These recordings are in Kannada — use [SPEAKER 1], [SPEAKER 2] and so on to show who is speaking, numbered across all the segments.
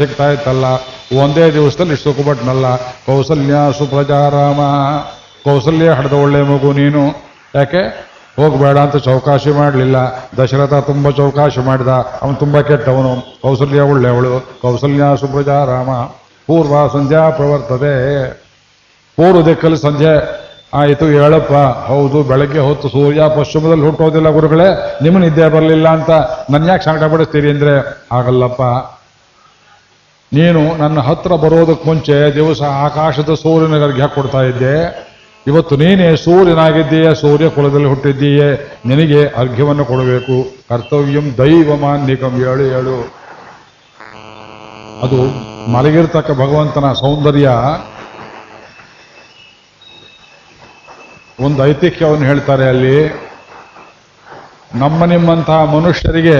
[SPEAKER 1] ಸಿಗ್ತಾ ಇತ್ತಲ್ಲ ಒಂದೇ ದಿವಸದಲ್ಲಿ ಸುಖಪಟ್ನಲ್ಲ. ಕೌಸಲ್ಯ ಸುಪ್ರಜಾರಾಮ. ಕೌಸಲ್ಯ ಹಡ್ದ ಒಳ್ಳೆ ಮಗು ನೀನು. ಯಾಕೆ? ಹೋಗಬೇಡ ಅಂತ ಚೌಕಾಶಿ ಮಾಡಲಿಲ್ಲ. ದಶರಥ ತುಂಬ ಚೌಕಾಶಿ ಮಾಡಿದ. ಅವನು ತುಂಬ ಕೆಟ್ಟವನು. ಕೌಸಲ್ಯ ಒಳ್ಳೆಯವಳು. ಕೌಸಲ್ಯ ಸುಪ್ರಜಾರಾಮ. ಪೂರ್ವ ಸಂಧ್ಯಾ ಪ್ರವರ್ತದೆ. ಪೂರ್ವ ದಿಕ್ಕಲ್ಲಿ ಸಂಜೆ ಆಯಿತು, ಹೇಳಪ್ಪ. ಹೌದು, ಬೆಳಗ್ಗೆ ಹೊತ್ತು ಸೂರ್ಯ ಪಶ್ಚಿಮದಲ್ಲಿ ಹುಟ್ಟೋದಿಲ್ಲ ಗುರುಗಳೇ. ನಿಮ್ಮ ನಿದ್ದೆ ಬರಲಿಲ್ಲ ಅಂತ ನನ್ನ ಯಾಕೆ ಸಂಕಟ ಪಡಿಸ್ತೀರಿ ಅಂದ್ರೆ ಆಗಲ್ಲಪ್ಪ. ನೀನು ನನ್ನ ಹತ್ರ ಬರೋದಕ್ಕೆ ಮುಂಚೆ ದಿವಸ ಆಕಾಶದ ಸೂರ್ಯನ ಗರ್ಗೆ ಕೊಡ್ತಾ ಇದ್ದೆ. ಇವತ್ತು ನೀನೇ ಸೂರ್ಯನಾಗಿದ್ದೀಯ ಸೂರ್ಯ ಕುಲದಲ್ಲಿ ಹುಟ್ಟಿದ್ದೀಯೇ. ನಿನಗೆ ಅರ್ಘ್ಯವನ್ನು ಕೊಡಬೇಕು. ಕರ್ತವ್ಯಂ ದೈವ ಮಾನ್ಯಕಂ ಏಳು ಏಳು. ಅದು ಮಲಗಿರ್ತಕ್ಕ ಭಗವಂತನ ಸೌಂದರ್ಯ. ಒಂದು ಐತಿಹ್ಯವನ್ನು ಹೇಳ್ತಾರೆ ಅಲ್ಲಿ. ನಮ್ಮ ನಿಮ್ಮಂತಹ ಮನುಷ್ಯರಿಗೆ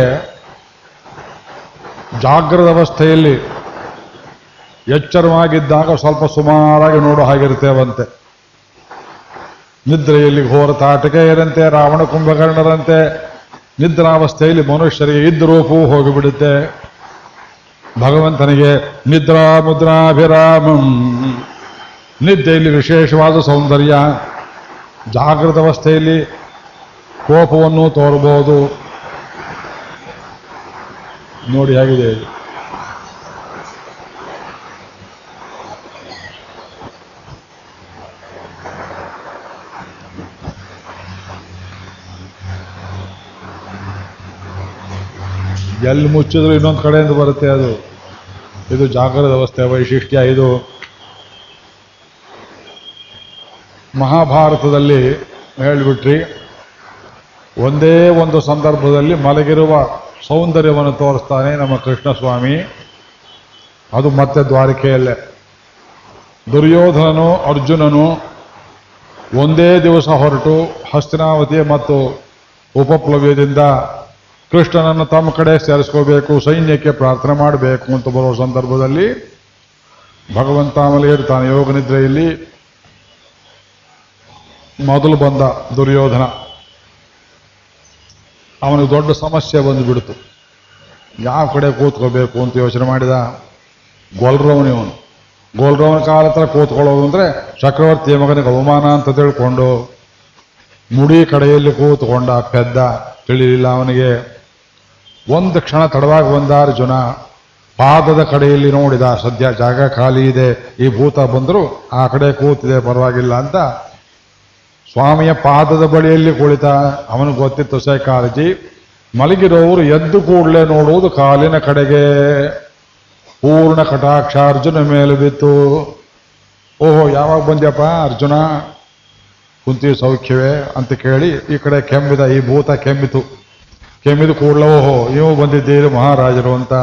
[SPEAKER 1] ಜಾಗೃತ ಅವಸ್ಥೆಯಲ್ಲಿ ಎಚ್ಚರವಾಗಿದ್ದಾಗ ಸ್ವಲ್ಪ ಸುಮಾರಾಗಿ ನೋಡೋ ಹಾಗಿರ್ತೇವಂತೆ. ನಿದ್ರೆಯಲ್ಲಿ ಘೋರ ತಾಟಕೆಯರಂತೆ, ರಾವಣ ಕುಂಭಕರ್ಣರಂತೆ, ನಿದ್ರಾವಸ್ಥೆಯಲ್ಲಿ ಮನುಷ್ಯರಿಗೆ ಇದ್ದ ರೂಪವೂ ಹೋಗಿಬಿಡುತ್ತೆ. ಭಗವಂತನಿಗೆ ನಿದ್ರಾ ಮುದ್ರಾಭಿರಾಮಂ. ನಿದ್ದೆಯಲ್ಲಿ ವಿಶೇಷವಾದ ಸೌಂದರ್ಯ. ಜಾಗೃತ ಅವಸ್ಥೆಯಲ್ಲಿ ಕೋಪವನ್ನು ತೋರಬಹುದು. ನೋಡಿ ಹೇಗಿದೆ. ಎಲ್ಲಿ ಮುಚ್ಚಿದ್ರು ಇನ್ನೊಂದು ಕಡೆಯಿಂದ ಬರುತ್ತೆ ಅದು. ಇದು ಜಾಗೃತ ವ್ಯವಸ್ಥೆ ವೈಶಿಷ್ಟ್ಯ ಇದು. ಮಹಾಭಾರತದಲ್ಲಿ ಹೇಳಿಬಿಟ್ರಿ, ಒಂದೇ ಒಂದು ಸಂದರ್ಭದಲ್ಲಿ ಮಲಗಿರುವ ಸೌಂದರ್ಯವನ್ನು ತೋರಿಸ್ತಾನೆ ನಮ್ಮ ಕೃಷ್ಣ ಸ್ವಾಮಿ ಅದು ಮತ್ತೆ ದ್ವಾರಿಕೆಯಲ್ಲೇ. ದುರ್ಯೋಧನನು, ಅರ್ಜುನನು ಒಂದೇ ದಿವಸ ಹೊರಟು ಹಸ್ತಿನಾವತಿ ಮತ್ತು ಉಪಪ್ಲವ್ಯದಿಂದ ಕೃಷ್ಣನನ್ನು ತಮ್ಮ ಕಡೆ ಸೇರಿಸ್ಕೋಬೇಕು, ಸೈನ್ಯಕ್ಕೆ ಪ್ರಾರ್ಥನೆ ಮಾಡಬೇಕು ಅಂತ ಬರುವ ಸಂದರ್ಭದಲ್ಲಿ ಭಗವಂತ ಮಲಗಿರ್ತಾನೆ ಯೋಗ ನಿದ್ರೆಯಲ್ಲಿ ಮೊದಲು ಬಂದ ದುರ್ಯೋಧನ. ಅವನಿಗೆ ದೊಡ್ಡ ಸಮಸ್ಯೆ ಬಂದುಬಿಡ್ತು. ಯಾವ ಕಡೆ ಕೂತ್ಕೋಬೇಕು ಅಂತ ಯೋಚನೆ ಮಾಡಿದ ಗೊಲ್ರವನು ಇವನು ಗೋಲ್ರವನ ಕಾಲ ಹತ್ರ ಕೂತ್ಕೊಳ್ಳೋದು ಅಂದ್ರೆ ಚಕ್ರವರ್ತಿಯ ಮಗನಿಗೆ ಅವಮಾನ ಅಂತ ತಿಳ್ಕೊಂಡು, ಮುಡಿ ಕಡೆಯಲ್ಲಿ ಕೂತ್ಕೊಂಡ ಪೆದ್ದ ತಿಳಿಲಿಲ್ಲ ಅವನಿಗೆ. ಒಂದು ಕ್ಷಣ ತಡವಾಗಿ ಬಂದ ಅರ್ಜುನ ಪಾದದ ಕಡೆಯಲ್ಲಿ ನೋಡಿದ, ಸದ್ಯ ಜಾಗ ಖಾಲಿ ಇದೆ, ಈ ಭೂತ ಬಂದರೂ, ಆ ಕಡೆ ಕೂತಿದೆ, ಪರವಾಗಿಲ್ಲ ಅಂತ ಸ್ವಾಮಿಯ ಪಾದದ ಬಳಿಯಲ್ಲಿ ಕುಳಿತ ಅವನು ಗೊತ್ತಿತ್ತು, ಸೈಕಾಲಜಿ ಮಲಗಿರೋರು ಎದ್ದು ಕೂಡಲೇ ನೋಡುವುದು ಕಾಲಿನ ಕಡೆಗೆ. ಪೂರ್ಣ ಕಟಾಕ್ಷ ಅರ್ಜುನ ಮೇಲೆ ಬಿತ್ತು. ಓಹೋ, ಯಾವಾಗ ಬಂದ್ಯಪ್ಪ ಅರ್ಜುನ? ಕುಂತಿ ಸೌಖ್ಯವೇ, ಅಂತ ಕೇಳಿ ಈ ಕಡೆ ಕೆಮ್ಮಿದ, ಈ ಭೂತ ಕೆಮ್ಮಿತು. ಕೆಮ್ಮಿದ ಕೂಡಲೇ ನೀವು ಬಂದಿದ್ದೀರಿ ಮಹಾರಾಜರು ಅಂತ.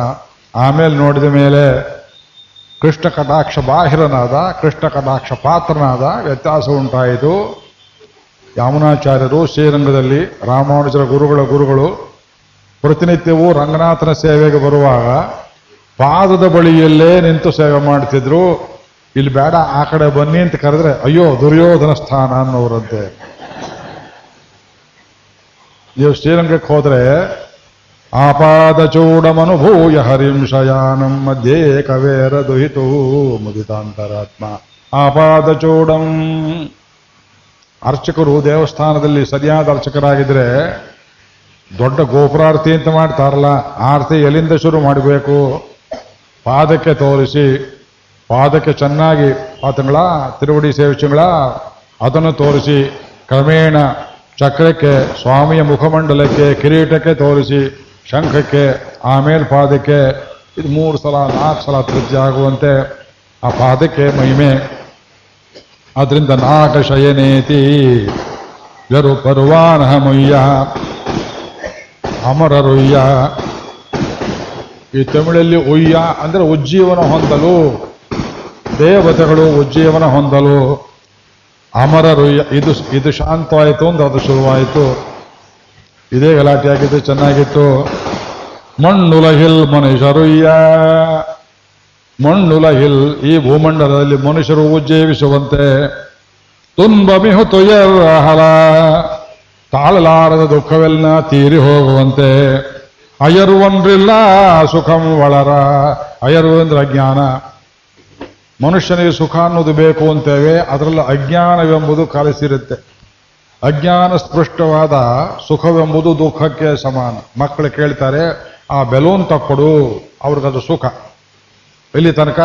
[SPEAKER 1] ಆಮೇಲೆ ನೋಡಿದ ಮೇಲೆ, ಕೃಷ್ಣ ಕಟಾಕ್ಷ ಬಾಹಿರನಾದ, ಕೃಷ್ಣ ಕಟಾಕ್ಷ ಪಾತ್ರನಾದ ವ್ಯತ್ಯಾಸ ಉಂಟಾಯಿತು. ಯಾಮುನಾಚಾರ್ಯರು ಶ್ರೀರಂಗದಲ್ಲಿ ರಾಮಾನುಜರ ಗುರುಗಳ ಗುರುಗಳು ಪ್ರತಿನಿತ್ಯವೂ ರಂಗನಾಥನ ಸೇವೆಗೆ ಬರುವಾಗ ಪಾದದ ಬಳಿಯಲ್ಲೇ ನಿಂತು ಸೇವೆ ಮಾಡ್ತಿದ್ರು. ಇಲ್ಲಿ ಬೇಡ, ಆ ಕಡೆ ಬನ್ನಿ ಅಂತ ಕರೆದ್ರೆ, ಅಯ್ಯೋ, ದುರ್ಯೋಧನ ಸ್ಥಾನ ಅನ್ನೋರಂತೆ ನೀವು ಶ್ರೀರಂಗಕ್ಕೆ ಹೋದ್ರೆ, ಆಪಾದ ಚೂಡಮನುಭೂಯ ಹರಿಂ ಶಯಾನಂ ಮಧ್ಯೆ ಕವೇರ ದುಹಿತು ಮುದಿತಾಂತರಾತ್ಮ. ಆಪಾದ ಚೂಡಂ, ಅರ್ಚಕರು ದೇವಸ್ಥಾನದಲ್ಲಿ ಸರಿಯಾದ ಅರ್ಚಕರಾಗಿದ್ರೆ, ದೊಡ್ಡ ಗೋಪುರಾರ್ತಿ ಅಂತ ಮಾಡ್ತಾರಲ್ಲ, ಆರತಿ ಎಲ್ಲಿಂದ ಶುರು ಮಾಡಬೇಕು? ಪಾದಕ್ಕೆ ತೋರಿಸಿ, ಪಾದಕ್ಕೆ ಚೆನ್ನಾಗಿ ಪಾತಂಗಳ ತಿರುವಡಿ ಸೇವಿಸಂಗಳ ಅದನ್ನು ತೋರಿಸಿ, ಕ್ರಮೇಣ ಚಕ್ರಕ್ಕೆ, ಸ್ವಾಮಿಯ ಮುಖಮಂಡಲಕ್ಕೆ, ಕಿರೀಟಕ್ಕೆ ತೋರಿಸಿ, ಶಂಖಕ್ಕೆ ಆಮೇಲೆ ಪಾದಕ್ಕೆ ಇದು ಮೂರು ಸಲ, ನಾಲ್ಕು ಸಲ ತೃಪ್ತಿ ಆಗುವಂತೆ, ಆ ಪಾದಕ್ಕೆ ಮಹಿಮೆ. ಅದರಿಂದ ನಾಗ ಶಯನೇತಿ ಯರು ಪರ್ವಾನಹ ಮುಯ್ಯ ಅಮರರುಯ್ಯ ಈ ತಮಿಳಲ್ಲಿ ಉಯ್ಯ ಅಂದ್ರೆ ಉಜ್ಜೀವನ ಹೊಂದಲು, ದೇವತೆಗಳು ಉಜ್ಜೀವನ ಹೊಂದಲು. ಅಮರರುಯ್ಯ ಇದು ಇದು ಶಾಂತವಾಯಿತು ಅಂದ್ರೆ ಅದು ಶುರುವಾಯಿತು. ಇದೇ ಗಲಾಟೆ ಆಗಿದ್ದು ಚೆನ್ನಾಗಿತ್ತು. ಮಣ್ಣುಲಹಿಲ್ ಮನುಷ್ಯರುಯ್ಯ ಮಣ್ಣುಲಹಿಲ್ ಈ ಭೂಮಂಡಲದಲ್ಲಿ ಮನುಷ್ಯರು ಉಜ್ಜೀವಿಸುವಂತೆ. ತುಂಬಮಿಹು ತುಯರ್ಹಲ ತಾಳಲಾರದ ದುಃಖವೆಲ್ಲ ತೀರಿ ಹೋಗುವಂತೆ. ಅಯರು ಒಂದ್ರಿಲ್ಲ ಸುಖಂ ಒಳರ ಅಂದ್ರೆ ಅಜ್ಞಾನ ಮನುಷ್ಯನಿಗೆ ಸುಖ ಅನ್ನೋದು ಬೇಕು ಅಂತೇವೆ, ಅದರಲ್ಲಿ ಅಜ್ಞಾನವೆಂಬುದು ಕಲಿಸಿರುತ್ತೆ. ಅಜ್ಞಾನ ಸ್ಪೃಷ್ಟವಾದ ಸುಖವೆಂಬುದು ದುಃಖಕ್ಕೆ ಸಮಾನ. ಮಕ್ಕಳು ಕೇಳ್ತಾರೆ, ಆ ಬೆಲೂನ್ ತಕ್ಕೊಡು, ಅವ್ರಿಗದು ಸುಖ. ಇಲ್ಲಿ ತನಕ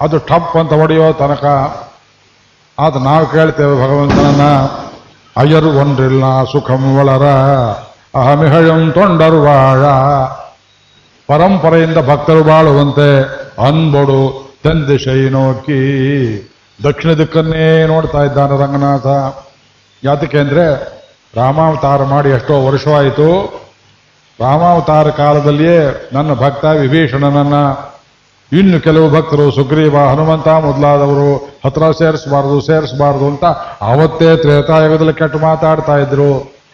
[SPEAKER 1] ಅದು ಟಪ್ ಅಂತ ಹೊಡೆಯೋ ತನಕ ಅದು ನಾವು ಕೇಳ್ತೇವೆ ಭಗವಂತನನ್ನ, ಅಯ್ಯರು ಒಂದ್ರಿಲ್ಲ ಸುಖಂ ಒಳರ, ಅಹಮಿಹಯಂ ತೊಂಡರು ಬಾಳ ಪರಂಪರೆಯಿಂದ ಭಕ್ತರು ಬಾಳುವಂತೆ ಅನ್ಬಡು ತಂದಿಶೈ ನೋಕಿ ದಕ್ಷಿಣ ದಿಕ್ಕನ್ನೇ ನೋಡ್ತಾ ಇದ್ದಾನೆ ರಂಗನಾಥ. ಯಾತಕ್ಕೆ ಅಂದ್ರೆ ರಾಮಾವತಾರ ಮಾಡಿ ಎಷ್ಟೋ ವರ್ಷವಾಯಿತು. ರಾಮಾವತಾರ ಕಾಲದಲ್ಲಿಯೇ ನನ್ನ ಭಕ್ತ ವಿಭೀಷಣನನ್ನ ಇನ್ನು ಕೆಲವು ಭಕ್ತರು ಸುಗ್ರೀವ, ಹನುಮಂತ ಮೊದಲಾದವರು ಹತ್ರ ಸೇರಿಸಬಾರದು ಸೇರಿಸಬಾರದು ಅಂತ ಅವತ್ತೇ ತ್ರೇತಾಯುಗದಲ್ಲಿ ಕೆಟ್ಟು ಮಾತಾಡ್ತಾ ಇದ್ರು.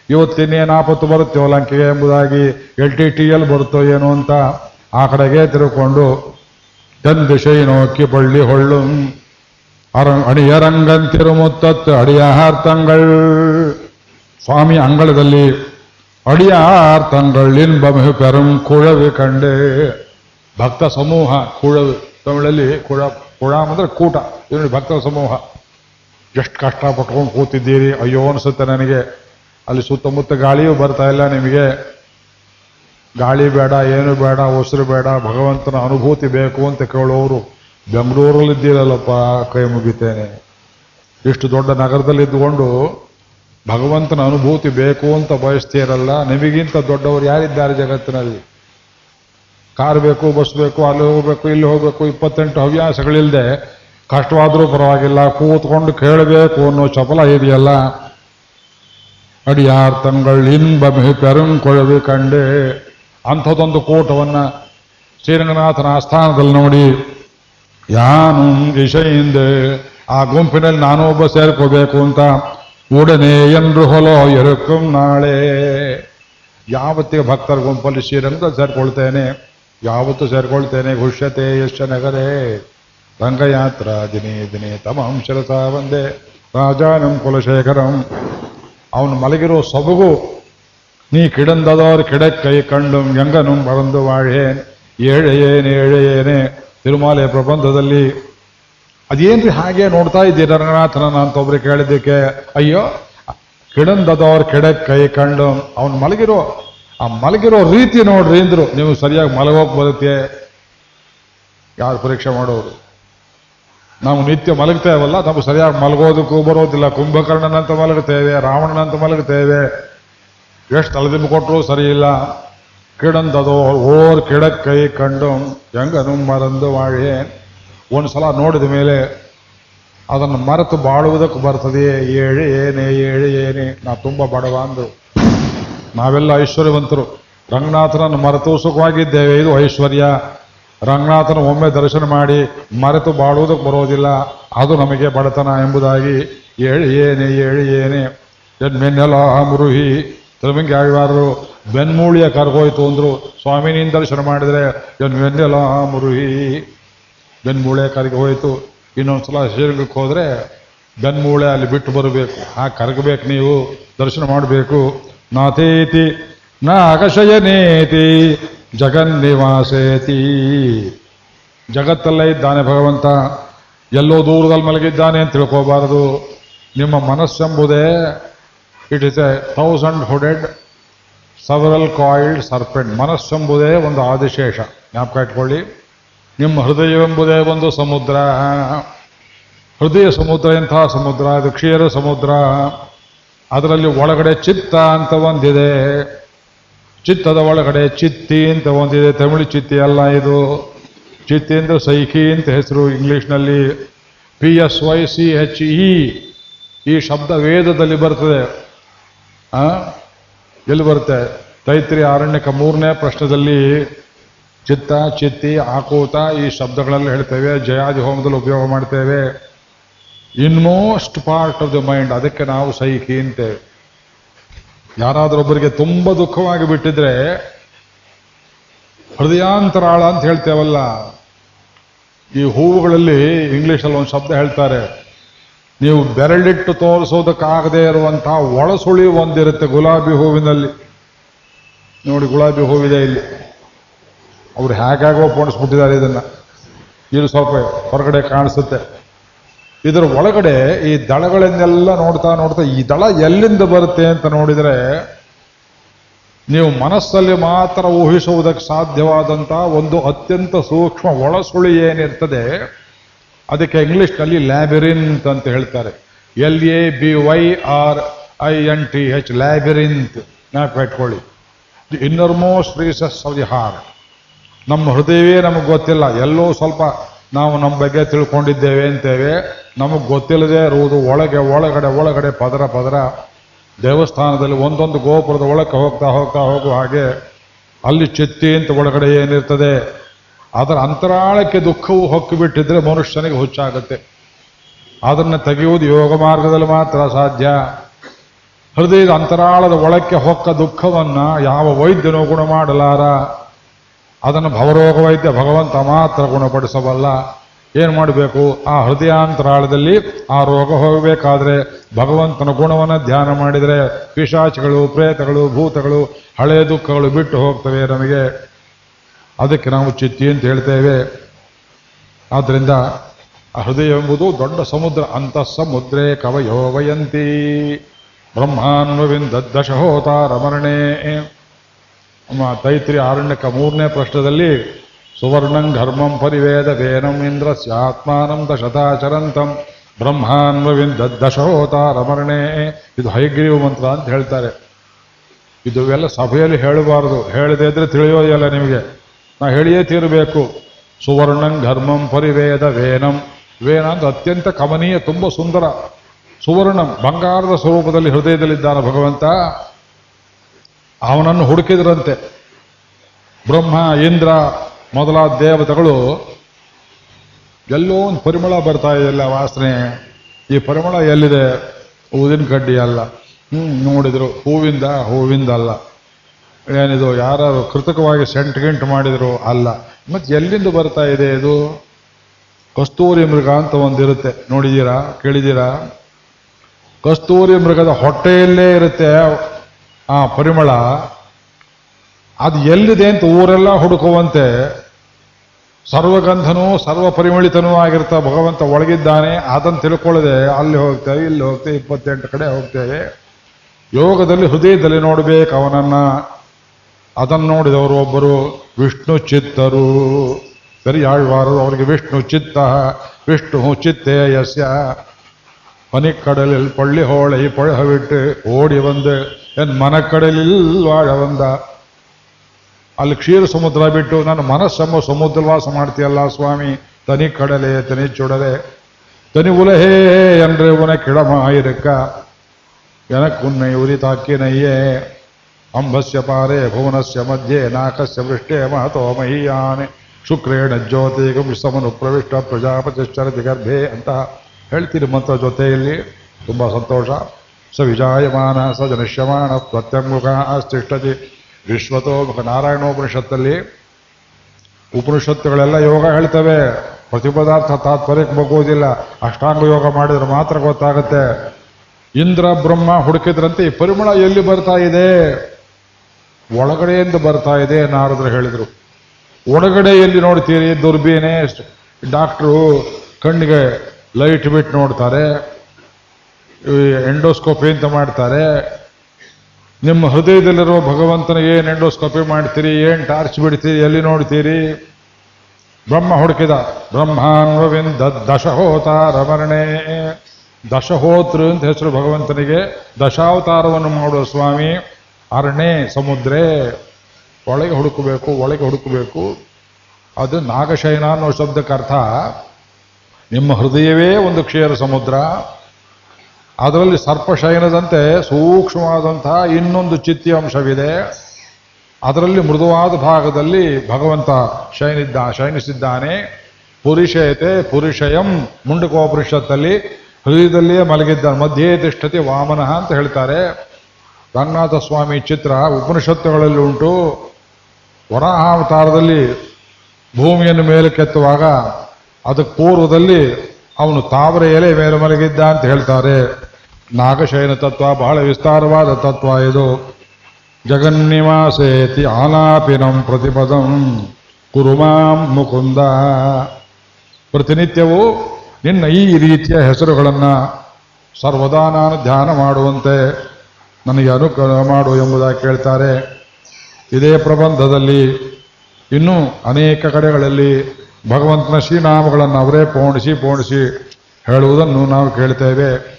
[SPEAKER 1] ಇವತ್ತಿನ್ನೇನು ಆಪತ್ತು ಬರುತ್ತೋ ಲಂಕೆಗೆ ಎಂಬುದಾಗಿ ಎಲ್ ಟಿ ಟಿ ಎಲ್ ಬರುತ್ತೋ ಏನೋ ಅಂತ ಆ ಕಡೆಗೆ ತಿರುಕೊಂಡು ತಂದಿಶೈ ನೋಕ್ಕಿ ಬಳ್ಳಿ ಹೊಳ್ಳು. ಅರ ಅಡಿಯರಂಗಂತಿರುಮುತ್ತತ್ತು ಅಡಿಯಹಾರ್ತಂಗಳ್ ಸ್ವಾಮಿ ಅಂಗಳದಲ್ಲಿ ಅಡಿಯಾರ್ತಂಗಳ್ ಇನ್ಬಮಹು ಪೆರಂ ಕುಳವಿ ಕಂಡೆ. ಭಕ್ತ ಸಮೂಹ ಕುಳವು. ತಮಿಳಲ್ಲಿ ಕುಳ ಕುಳ ಅಂದ್ರೆ ಕೂಟ. ಇದು ಭಕ್ತ ಸಮೂಹ. ಎಷ್ಟು ಕಷ್ಟ ಪಟ್ಕೊಂಡು ಕೂತಿದ್ದೀರಿ? ಅಯ್ಯೋ ಅನಿಸುತ್ತೆ ನನಗೆ. ಅಲ್ಲಿ ಸುತ್ತಮುತ್ತ ಗಾಳಿಯೂ ಬರ್ತಾ ಇಲ್ಲ ನಿಮಗೆ. ಗಾಳಿ ಬೇಡ, ಏನು ಬೇಡ, ಉಸಿರು ಬೇಡ, ಭಗವಂತನ ಅನುಭೂತಿ ಬೇಕು ಅಂತ ಕೇಳೋರು ಬೆಂಗಳೂರಲ್ಲಿದ್ದೀರಲ್ಲಪ್ಪ ಕೈ ಮುಗಿತೇನೆ. ಇಷ್ಟು ದೊಡ್ಡ ನಗರದಲ್ಲಿ ಇದ್ದುಕೊಂಡು ಭಗವಂತನ ಅನುಭೂತಿ ಬೇಕು ಅಂತ ಬಯಸ್ತೀರಲ್ಲ? ನಿಮಗಿಂತ ದೊಡ್ಡವರು ಯಾರಿದ್ದಾರೆ ಜಗತ್ತಿನಲ್ಲಿ? ಕಾರ್ ಬೇಕು, ಬಸ್ ಬೇಕು, ಅಲ್ಲಿ ಹೋಗ್ಬೇಕು, ಇಲ್ಲಿ ಹೋಗಬೇಕು, ಇಪ್ಪತ್ತೆಂಟು ಹವ್ಯಾಸಗಳಿಲ್ಲದೆ ಕಷ್ಟವಾದರೂ ಪರವಾಗಿಲ್ಲ, ಕೂತ್ಕೊಂಡು ಕೇಳಬೇಕು ಅನ್ನೋ ಚಪಲ ಇದೆಯಲ್ಲ? ಅಡಿಯಾರ್ ತಂಗಳು ಇನ್ಬಮಿ ಪೆರಂಕೊಳವಿ ಕಂಡೆ ಅಂಥದೊಂದು ಕೂಟವನ್ನ ಶ್ರೀರಂಗನಾಥನ ಆಸ್ಥಾನದಲ್ಲಿ ನೋಡಿ, ಯಾನು ಇಶೆಯಿಂದೆ ಆ ಗುಂಪಿನಲ್ಲಿ ಒಬ್ಬ ಸೇರ್ಕೋಬೇಕು ಅಂತ ಉಡನೆ ಎಂದ್ರು ಹೊಲೋ ಎರಕಂ ನಾಳೆ. ಯಾವತ್ತಿಗೆ ಭಕ್ತರ ಗುಂಪಲ್ಲಿ ಶ್ರೀರಂಗ ಸೇರ್ಕೊಳ್ತೇನೆ? ಯಾವತ್ತು ಸೇರ್ಕೊಳ್ತೇನೆ? ಘುಷ್ಯತೆ ಯಶ ನಗರೇ. ರಂಗಯಾತ್ರ ದಿನೇ ದಿನೇ ತಮಾಂ ಶಿರಸ ಒಂದೇ ರಾಜಾನಂ ಕುಲಶೇಖರಂ. ಅವನು ಮಲಗಿರೋ ಸೊಬಗು ನೀ ಕಿಡಂದದೋರ್ ಕಿಡಕ್ಕೈ கண்டும் எங்கனும் ಬರಂದು வாழேன் ಏಳೆಯೇನೆ ಏಳೆಯೇನೆ, ತಿರುಮಾಲೆ ಪ್ರಬಂಧದಲ್ಲಿ. ಅದೇನ್ರಿ ಹಾಗೆ ನೋಡ್ತಾ ಇದ್ದೀರ ರಂಗನಾಥನ ಅಂತ ಒಬ್ರು ಕೇಳಿದ್ದಕ್ಕೆ? ಅಯ್ಯೋ ಕಿಡಂದದವ್ರ ಕೆಡಕ್ಕೈ ಕಂಡು ಅವನು ಮಲಗಿರೋ, ಆ ಮಲಗಿರೋ ರೀತಿ ನೋಡ್ರಿ ಅಂದ್ರು. ನೀವು ಸರಿಯಾಗಿ ಮಲಗೋಕ್ ಬರುತ್ತೆ. ಯಾರು ಪರೀಕ್ಷೆ ಮಾಡೋರು? ನಾವು ನಿತ್ಯ ಮಲಗ್ತೇವಲ್ಲ ನಾವು ಸರಿಯಾಗಿ ಮಲಗೋದಕ್ಕೂ ಬರೋದಿಲ್ಲ. ಕುಂಭಕರ್ಣನಂತ ಮಲಗುತ್ತೇವೆ ರಾವಣನಂತ ಮಲಗುತ್ತೇವೆ ಎಷ್ಟು ತಲೆದಿಂಬು ಕೊಟ್ಟರು ಸರಿ ಇಲ್ಲ ಕಿಡಂದದೋ ಓರ್ ಕಿಡಕ್ಕೈ ಕಂಡು ಹೆಂಗನು ಮರಂದು ಮಾಳಿಯ ಒಂದು ಸಲ ನೋಡಿದ ಮೇಲೆ ಅದನ್ನು ಮರೆತು ಬಾಳುವುದಕ್ಕೆ ಬರ್ತದೆ. ಹೇಳಿ ಏನೇ ಹೇಳಿ ಏನೇ. ನಾ ತುಂಬ ಬಡವ ಅಂದರು. ನಾವೆಲ್ಲ ಐಶ್ವರ್ಯವಂತರು. ರಂಗನಾಥನನ್ನು ಮರೆತು ಸುಖವಾಗಿದ್ದೇವೆ. ಇದು ಐಶ್ವರ್ಯ. ರಂಗನಾಥನ ಒಮ್ಮೆ ದರ್ಶನ ಮಾಡಿ ಮರೆತು ಬಾಳುವುದಕ್ಕೆ ಬರೋದಿಲ್ಲ. ಅದು ನಮಗೆ ಬಡತನ ಎಂಬುದಾಗಿ ಏಳು ಏನೇ ಏಳು ಏನೇ. ಜನ್ಮೆನ್ನೆಲ್ಲ ಮುರುಹಿ ತಿರುಮಂಗಿ ಆಳ್ವಾರರು ಬೆನ್ಮೂಳಿಯ ಕರ್ಗೋಯ್ತು ಅಂದ್ರು, ಸ್ವಾಮಿನಿಂದ ದರ್ಶನ ಮಾಡಿದ್ರೆ ಜನ್ಮೆನ್ನೆಲ್ಲ ಮುರುಹಿ. ಬೆನ್ಮೂಳೆ ಕರಗಿ ಹೋಯ್ತು. ಇನ್ನೊಂದ್ಸಲ ಶ್ರೀರಂಗಕ್ಕೆ ಹೋದ್ರೆ, ಬೆನ್ಮೂಳೆ ಅಲ್ಲಿ ಬಿಟ್ಟು ಬರಬೇಕು. ಆ ಕರಗಬೇಕು ನೀವು, ದರ್ಶನ ಮಾಡಬೇಕು. ನಾಥೇತಿ ನಾಗಶಯನೇತಿ ಜಗನ್ನಿವಾಸೇತಿ. ಜಗತ್ತಲ್ಲೇ ಇದ್ದಾನೆ ಭಗವಂತ. ಎಲ್ಲೋ ದೂರದಲ್ಲಿ ಮಲಗಿದ್ದಾನೆ ಅಂತ ತಿಳ್ಕೋಬಾರದು. ನಿಮ್ಮ ಮನಸ್ಸೆಂಬುದೇ it is a thousand hooded several coiled serpent ಮನಸ್ಸೆಂಬುದೇ ಒಂದು ಆದಿಶೇಷ. ಜ್ಞಾಪಕ ಇಟ್ಕೊಳ್ಳಿ. ನಿಮ್ಮ ಹೃದಯವೆಂಬುದೇ ಒಂದು ಸಮುದ್ರ. ಹೃದಯ ಸಮುದ್ರ, ಎಂಥ ಸಮುದ್ರ? ಅದು ಕ್ಷೀರ ಸಮುದ್ರ. ಅದರಲ್ಲಿ ಒಳಗಡೆ ಚಿತ್ತ ಅಂತ ಒಂದಿದೆ. ಚಿತ್ತದ ಒಳಗಡೆ ಚಿತ್ತಿ ಅಂತ ಒಂದಿದೆ. ತಮಿಳು ಚಿತ್ತಿ ಅಲ್ಲ ಇದು. ಚಿತ್ತಿ ಅಂದ್ರೆ ಸೈಕಿ ಅಂತ ಹೆಸರು ಇಂಗ್ಲಿಷ್ನಲ್ಲಿ. P S Y C H E ಈ ಶಬ್ದ ವೇದದಲ್ಲಿ ಬರ್ತದೆ. ಆ? ಎಲ್ಲಿ ಬರುತ್ತೆ? ತೈತ್ರಿ ಆರಣ್ಯಕ ಮೂರನೇ ಪ್ರಶ್ನದಲ್ಲಿ ಚಿತ್ತ, ಚಿತ್ತಿ, ಆಕೂತ ಈ ಶಬ್ದಗಳಲ್ಲಿ ಹೇಳ್ತೇವೆ. ಜಯಾದಿ ಹೋಮದಲ್ಲಿ ಉಪಯೋಗ ಮಾಡ್ತೇವೆ. Inmost part of the mind ಅದಕ್ಕೆ ನಾವು ಸೈಕಿ ಅಂತೇವೆ. ಯಾರಾದ್ರೊಬ್ಬರಿಗೆ ತುಂಬ ದುಃಖವಾಗಿ ಬಿಟ್ಟಿದ್ರೆ ಹೃದಯಾಂತರಾಳ ಅಂತ ಹೇಳ್ತೇವಲ್ಲ. ಈ ಹೂವುಗಳಲ್ಲಿ ಇಂಗ್ಲಿಷಲ್ಲಿ ಒಂದು ಶಬ್ದ ಹೇಳ್ತಾರೆ. ನೀವು ಬೆರಳಿಟ್ಟು ತೋರಿಸೋದಕ್ಕಾಗದೆ ಇರುವಂತಹ ಒಳಸುಳಿ ಒಂದಿರುತ್ತೆ ಗುಲಾಬಿ ಹೂವಿನಲ್ಲಿ. ನೋಡಿ, ಗುಲಾಬಿ ಹೂವಿದೆ ಇಲ್ಲಿ. ಅವ್ರು ಹೇಗಾಗೋ ಪೋಣಿಸ್ಬಿಟ್ಟಿದ್ದಾರೆ ಇದನ್ನ. ಇದು ಸ್ವಲ್ಪ ಹೊರಗಡೆ ಕಾಣಿಸುತ್ತೆ. ಇದರ ಒಳಗಡೆ ಈ ದಳಗಳನ್ನೆಲ್ಲ ನೋಡ್ತಾ ನೋಡ್ತಾ, ಈ ದಳ ಎಲ್ಲಿಂದ ಬರುತ್ತೆ ಅಂತ ನೋಡಿದರೆ, ನೀವು ಮನಸ್ಸಲ್ಲಿ ಮಾತ್ರ ಊಹಿಸುವುದಕ್ಕೆ ಸಾಧ್ಯವಾದಂಥ ಒಂದು ಅತ್ಯಂತ ಸೂಕ್ಷ್ಮ ಒಳಸುಳಿ ಏನಿರ್ತದೆ ಅದಕ್ಕೆ ಇಂಗ್ಲಿಷ್ನಲ್ಲಿ ಲ್ಯಾಬಿರಿಂತ್ ಅಂತ ಹೇಳ್ತಾರೆ. L A B Y R I N T H labyrinth. ಜ್ಞಾಪಕ ಇಟ್ಕೊಳ್ಳಿ the innermost recess of the heart ನಮ್ಮ ಹೃದಯವೇ ನಮಗೆ ಗೊತ್ತಿಲ್ಲ. ಎಲ್ಲೋ ಸ್ವಲ್ಪ ನಾವು ನಮ್ಮ ಬಗ್ಗೆ ತಿಳ್ಕೊಂಡಿದ್ದೇವೆ ಅಂತೇವೆ. ನಮಗೆ ಗೊತ್ತಿಲ್ಲದೆ ಇರುವುದು ಒಳಗೆ, ಒಳಗಡೆ ಒಳಗಡೆ, ಪದರ ಪದರ. ದೇವಸ್ಥಾನದಲ್ಲಿ ಒಂದೊಂದು ಗೋಪುರದ ಒಳಕ್ಕೆ ಹೋಗ್ತಾ ಹೋಗ್ತಾ ಹೋಗುವ ಹಾಗೆ ಅಲ್ಲಿ ಚಿತ್ತಿ ಅಂತ ಒಳಗಡೆ ಏನಿರ್ತದೆ? ಅದರ ಅಂತರಾಳಕ್ಕೆ ದುಃಖವು ಹೊಕ್ಕಿಬಿಟ್ಟಿದ್ರೆ ಮನುಷ್ಯನಿಗೆ ಹುಚ್ಚಾಗುತ್ತೆ. ಅದನ್ನು ತೆಗೆಯುವುದು ಯೋಗ ಮಾರ್ಗದಲ್ಲಿ ಮಾತ್ರ ಸಾಧ್ಯ. ಹೃದಯದ ಅಂತರಾಳದ ಒಳಕ್ಕೆ ಹೊಕ್ಕ ದುಃಖವನ್ನ ಯಾವ ವೈದ್ಯನೂ ಗುಣ ಮಾಡಲಾರ. ಅದನ್ನು ಭವರೋಗ ವೈದ್ಯ ಭಗವಂತ ಮಾತ್ರ ಗುಣಪಡಿಸಬಲ್ಲ. ಏನು ಮಾಡಬೇಕು? ಆ ಹೃದಯಾಂತರಾಳದಲ್ಲಿ ಆ ರೋಗ ಹೋಗಬೇಕಾದ್ರೆ ಭಗವಂತನ ಗುಣವನ್ನ ಧ್ಯಾನ ಮಾಡಿದರೆ ಪಿಶಾಚಿಗಳು, ಪ್ರೇತಗಳು, ಭೂತಗಳು ಹಳೆಯ ದುಃಖಗಳು ಬಿಟ್ಟು ಹೋಗ್ತವೆ ನಮಗೆ. ಅದಕ್ಕೆ ನಾವು ಚಿತ್ತಿ ಅಂತ ಹೇಳ್ತೇವೆ. ಆದ್ದರಿಂದ ಹೃದಯ ಎಂಬುದು ದೊಡ್ಡ ಸಮುದ್ರ ಅಂತ ಸಮುದ್ರೇ ಕವಯೋ ವಯಂತಿ. ಬ್ರಹ್ಮಾನ್ವವಿಂದ ದಶಹೋತ ಮಾ ನಮ್ಮ ತೈತ್ರಿ ಆರಣ್ಯಕ ಮೂರನೇ ಪ್ರಶ್ನದಲ್ಲಿ, ಸುವರ್ಣಂ ಘರ್ಮಂ ಪರಿವೇದ ವೇನಂ ಇಂದ್ರಸ್ಯ ಸ್ಯಾತ್ಮಾನಂ ದಶತಾಚರಂತಂ ಬ್ರಹ್ಮಾನ್ವವಿಂದ ದಶಹೋತ ರಮರಣೆ ಇದು ಹೈಗ್ರೀವ ಮಂತ್ರ ಅಂತ ಹೇಳ್ತಾರೆ. ಇದು ಎಲ್ಲ ಸಭೆಯಲ್ಲಿ ಹೇಳಬಾರದು. ಹೇಳದೇ ಇದ್ರೆ ತಿಳಿಯೋದಿಲ್ಲ ನಿಮಗೆ. ನಾ ಹೇಳಿಯೇ ತೀರಬೇಕು. ಸುವರ್ಣಂ ಧರ್ಮಂ ಪರಿವೇದ ವೇನಂ. ವೇನ ಅಂದ್ರೆ ಅತ್ಯಂತ ಕಮನೀಯ, ತುಂಬ ಸುಂದರ. ಸುವರ್ಣಂ ಬಂಗಾರದ ಸ್ವರೂಪದಲ್ಲಿ ಹೃದಯದಲ್ಲಿದ್ದಾನೆ ಭಗವಂತ. ಅವನನ್ನು ಹುಡುಕಿದ್ರಂತೆ. ಬ್ರಹ್ಮ, ಇಂದ್ರ ಮೊದಲಾದ ದೇವತೆಗಳು. ಎಲ್ಲೋ ಒಂದು ಪರಿಮಳ ಬರ್ತಾ ಇದೆಯಲ್ಲ ವಾಸನೆ. ಈ ಪರಿಮಳ ಎಲ್ಲಿದೆ? ಊದಿನ ಕಡ್ಡಿ ಅಲ್ಲ. ಹ್ಮ್, ನೋಡಿದ್ರು. ಹೂವಿಂದ ಹೂವಿಂದ ಅಲ್ಲ ಏನಿದು ಯಾರು ಕೃತಕವಾಗಿ ಸೆಂಟ್ ಗಿಂಟ್ ಮಾಡಿದ್ರು, ಅಲ್ಲ. ಮತ್ತೆ ಎಲ್ಲಿಂದ ಬರ್ತಾ ಇದೆ ಇದು? ಕಸ್ತೂರಿ ಮೃಗ ಅಂತ ಒಂದಿರುತ್ತೆ. ನೋಡಿದ್ದೀರಾ ಕೇಳಿದ್ದೀರಾ ಕಸ್ತೂರಿ ಮೃಗದ ಹೊಟ್ಟೆಯಲ್ಲೇ ಇರುತ್ತೆ ಆ ಪರಿಮಳ. ಅದು ಎಲ್ಲಿದೆ ಅಂತ ಊರೆಲ್ಲ ಹುಡುಕುವಂತೆ ಸರ್ವಗಂಧನೂ ಸರ್ವ ಪರಿಮಳಿತನೂ ಆಗಿರ್ತಾ ಭಗವಂತ ಒಳಗಿದ್ದಾನೆ. ಅದನ್ನು ತಿಳ್ಕೊಳ್ಳದೆ ಅಲ್ಲಿ ಹೋಗ್ತೇವೆ ಇಲ್ಲಿ ಹೋಗ್ತೇವೆ ಇಪ್ಪತ್ತೆಂಟು ಕಡೆ ಹೋಗ್ತೇವೆ ಯೋಗದಲ್ಲಿ ಹೃದಯದಲ್ಲಿ ನೋಡಬೇಕು ಅವನನ್ನ. ಅದನ್ನು ನೋಡಿದವರು ಒಬ್ಬರು ವಿಷ್ಣು ಚಿತ್ತರು ಪೆರಿಯಾಳ್ವಾರರು ಅವರಿಗೆ ವಿಷ್ಣು ಚಿತ್ತ ವಿಷ್ಣು ಚಿತ್ತೇ ಯಸ್ಯ பனிக்கடலில் பள்ளி ஹோளை பழகவிட்டு ஓடி வந்து என் மனக்கடலில் வாழ வந்த ಅಲ್ಲಿ ಕ್ಷೀರ ಸಮುದ್ರ ಬಿಟ್ಟು ನನ್ನ ಮನಸ್ಸೆಂಬ ಸಮುದ್ರವಾಸ ಮಾಡ್ತೀಯಲ್ಲ ಸ್ವಾಮಿ ತನಿ ಕಡಲೆ ತನಿ ಚುಡಲೆ ತನಿ ಉಲಹೇ என்று உனக்கிடமாயிருக்க எனக்கு உன்னை உரிதாக்கினையே ಅಂಬಸ್ಯ ಪಾರೆ ಭುವನಸ್ಯ ಮಧ್ಯೆ ನಾಕಸ್ಯ ವೃಷ್ಟೇ ಮಹತೋ ಮಹೀಯಾನೆ. ಶುಕ್ರೇಣ ಜ್ಯೋತಿ ವಿಷಮನು ಪ್ರವಿಷ್ಟ ಪ್ರಜಾಪತಿಶ್ಚರತಿ ಗರ್ಭೆ ಅಂತ ಹೇಳ್ತೀರಿ ಮಂತ್ರ ಜೊತೆಯಲ್ಲಿ ತುಂಬ ಸಂತೋಷ. ಸ ವಿಜಾಯಮಾನ, ಸ ಜನಿಷ್ಯಮಾನ ಪ್ರತ್ಯಂಗುಖ ತಿಷ್ಠತಿ ವಿಶ್ವತೋಮುಖ ನಾರಾಯಣೋಪನಿಷತ್ತಲ್ಲಿ ಉಪನಿಷತ್ತುಗಳೆಲ್ಲ ಯೋಗ ಹೇಳ್ತವೆ. ಪ್ರತಿಪದಾರ್ಥ ತಾತ್ಪರ್ಯಕ್ಕೆ ಮಗುವುದಿಲ್ಲ ಅಷ್ಟಾಂಗ ಯೋಗ ಮಾಡಿದ್ರೆ ಮಾತ್ರ ಗೊತ್ತಾಗುತ್ತೆ. ಇಂದ್ರ, ಬ್ರಹ್ಮ ಹುಡುಕಿದ್ರಂತೆ ಈ ಪರಿಮಳ ಎಲ್ಲಿ ಬರ್ತಾ ಇದೆ? ಒಳಗಡೆಯಿಂದ ಬರ್ತಾ ಇದೆ ನಾರದ್ರು ಹೇಳಿದರು. ಒಳಗಡೆಯಲ್ಲಿ ನೋಡ್ತೀರಿ ದುರ್ಬೀನೆ ಡಾಕ್ಟ್ರು ಕಣ್ಣಿಗೆ ಲೈಟ್ ಬಿಟ್ಟು ನೋಡ್ತಾರೆ. ಎಂಡೋಸ್ಕೋಪಿ ಅಂತ ಮಾಡ್ತಾರೆ. ನಿಮ್ಮ ಹೃದಯದಲ್ಲಿರೋ ಭಗವಂತನ ಏನು ಎಂಡೋಸ್ಕೋಪಿ ಮಾಡ್ತೀರಿ, ಏನು ಟಾರ್ಚ್ ಬಿಡ್ತೀರಿ, ಎಲ್ಲಿ ನೋಡ್ತೀರಿ? ಬ್ರಹ್ಮ ಹುಡುಕಿದ. ಬ್ರಹ್ಮಾನ್ವವಿಂದ ದಶಹೋತ ರಮರಣೆ. ದಶಹೋತೃ ಅಂತ ಹೆಸರು ಭಗವಂತನಿಗೆ. ದಶಾವತಾರವನ್ನು ಮಾಡುವ ಸ್ವಾಮಿ. ಅರಣೆ ಸಮುದ್ರೆ, ಒಳಗೆ ಹುಡುಕಬೇಕು ಒಳಗೆ ಹುಡುಕಬೇಕು. ಅದು ನಾಗಶಯನ ಅನ್ನೋ ಶಬ್ದಕ್ಕೆ ಅರ್ಥ. ನಿಮ್ಮ ಹೃದಯವೇ ಒಂದು ಕ್ಷೀರ ಸಮುದ್ರ. ಅದರಲ್ಲಿ ಸರ್ಪಶಯನದಂತೆ ಸೂಕ್ಷ್ಮವಾದಂತಹ ಇನ್ನೊಂದು ಚಿತ್ತಿ ಅಂಶವಿದೆ ಅದರಲ್ಲಿ ಮೃದುವಾದ ಭಾಗದಲ್ಲಿ ಭಗವಂತ ಶಯನಿದ್ದ, ಶಯನಿಸಿದ್ದಾನೆ. ಪುರುಷಯತೆ ಪುರುಷಯಂ ಮುಂಡಕೋಪನಿಷತ್ತಲ್ಲಿ ಹೃದಯದಲ್ಲಿಯೇ ಮಲಗಿದ್ದ ಮಧ್ಯೆ ತಿಷ್ಠತೆ ವಾಮನಃ ಅಂತ ಹೇಳ್ತಾರೆ. ರಂಗನಾಥ ಸ್ವಾಮಿ ಚಿತ್ರ ಉಪನಿಷತ್ತುಗಳಲ್ಲಿ ಉಂಟು. ವರಾಹಾವತಾರದಲ್ಲಿ ಭೂಮಿಯನ್ನು ಮೇಲೆ ಕೆತ್ತುವಾಗ ಅದಕ್ಕೆ ಪೂರ್ವದಲ್ಲಿ ಅವನು ತಾವರೆ ಎಲೆ ಮೇಲೆ ಮಲಗಿದ್ದ ಅಂತ ಹೇಳ್ತಾರೆ. ನಾಗಶಯನ ತತ್ವ ಬಹಳ ವಿಸ್ತಾರವಾದ ತತ್ವ ಇದು. ಜಗನ್ನಿವಾಸೇತಿ ಆಲಾಪಿನಂ ಪ್ರತಿಪದಂ ಕುರುಮಾಂ ಮುಕುಂದ. ಪ್ರತಿನಿತ್ಯವೂ ನಿನ್ನ ಈ ರೀತಿಯ ಹೆಸರುಗಳನ್ನು ಸರ್ವದಾ ನಾನು ಧ್ಯಾನ ಮಾಡುವಂತೆ ನನಗೆ ಅನುಗ್ರಹ ಮಾಡು ಎಂಬುದಾಗಿ ಕೇಳ್ತಾರೆ ಇದೇ ಪ್ರಬಂಧದಲ್ಲಿ ಇನ್ನೂ ಅನೇಕ ಕಡೆಗಳಲ್ಲಿ ಭಗವಂತನ ಶ್ರೀನಾಮಗಳನ್ನು ಅವರೇ ಪೋಣಿಸಿ ಪೋಣಿಸಿ ಹೇಳುವುದನ್ನು ನಾವು ಕೇಳ್ತೇವೆ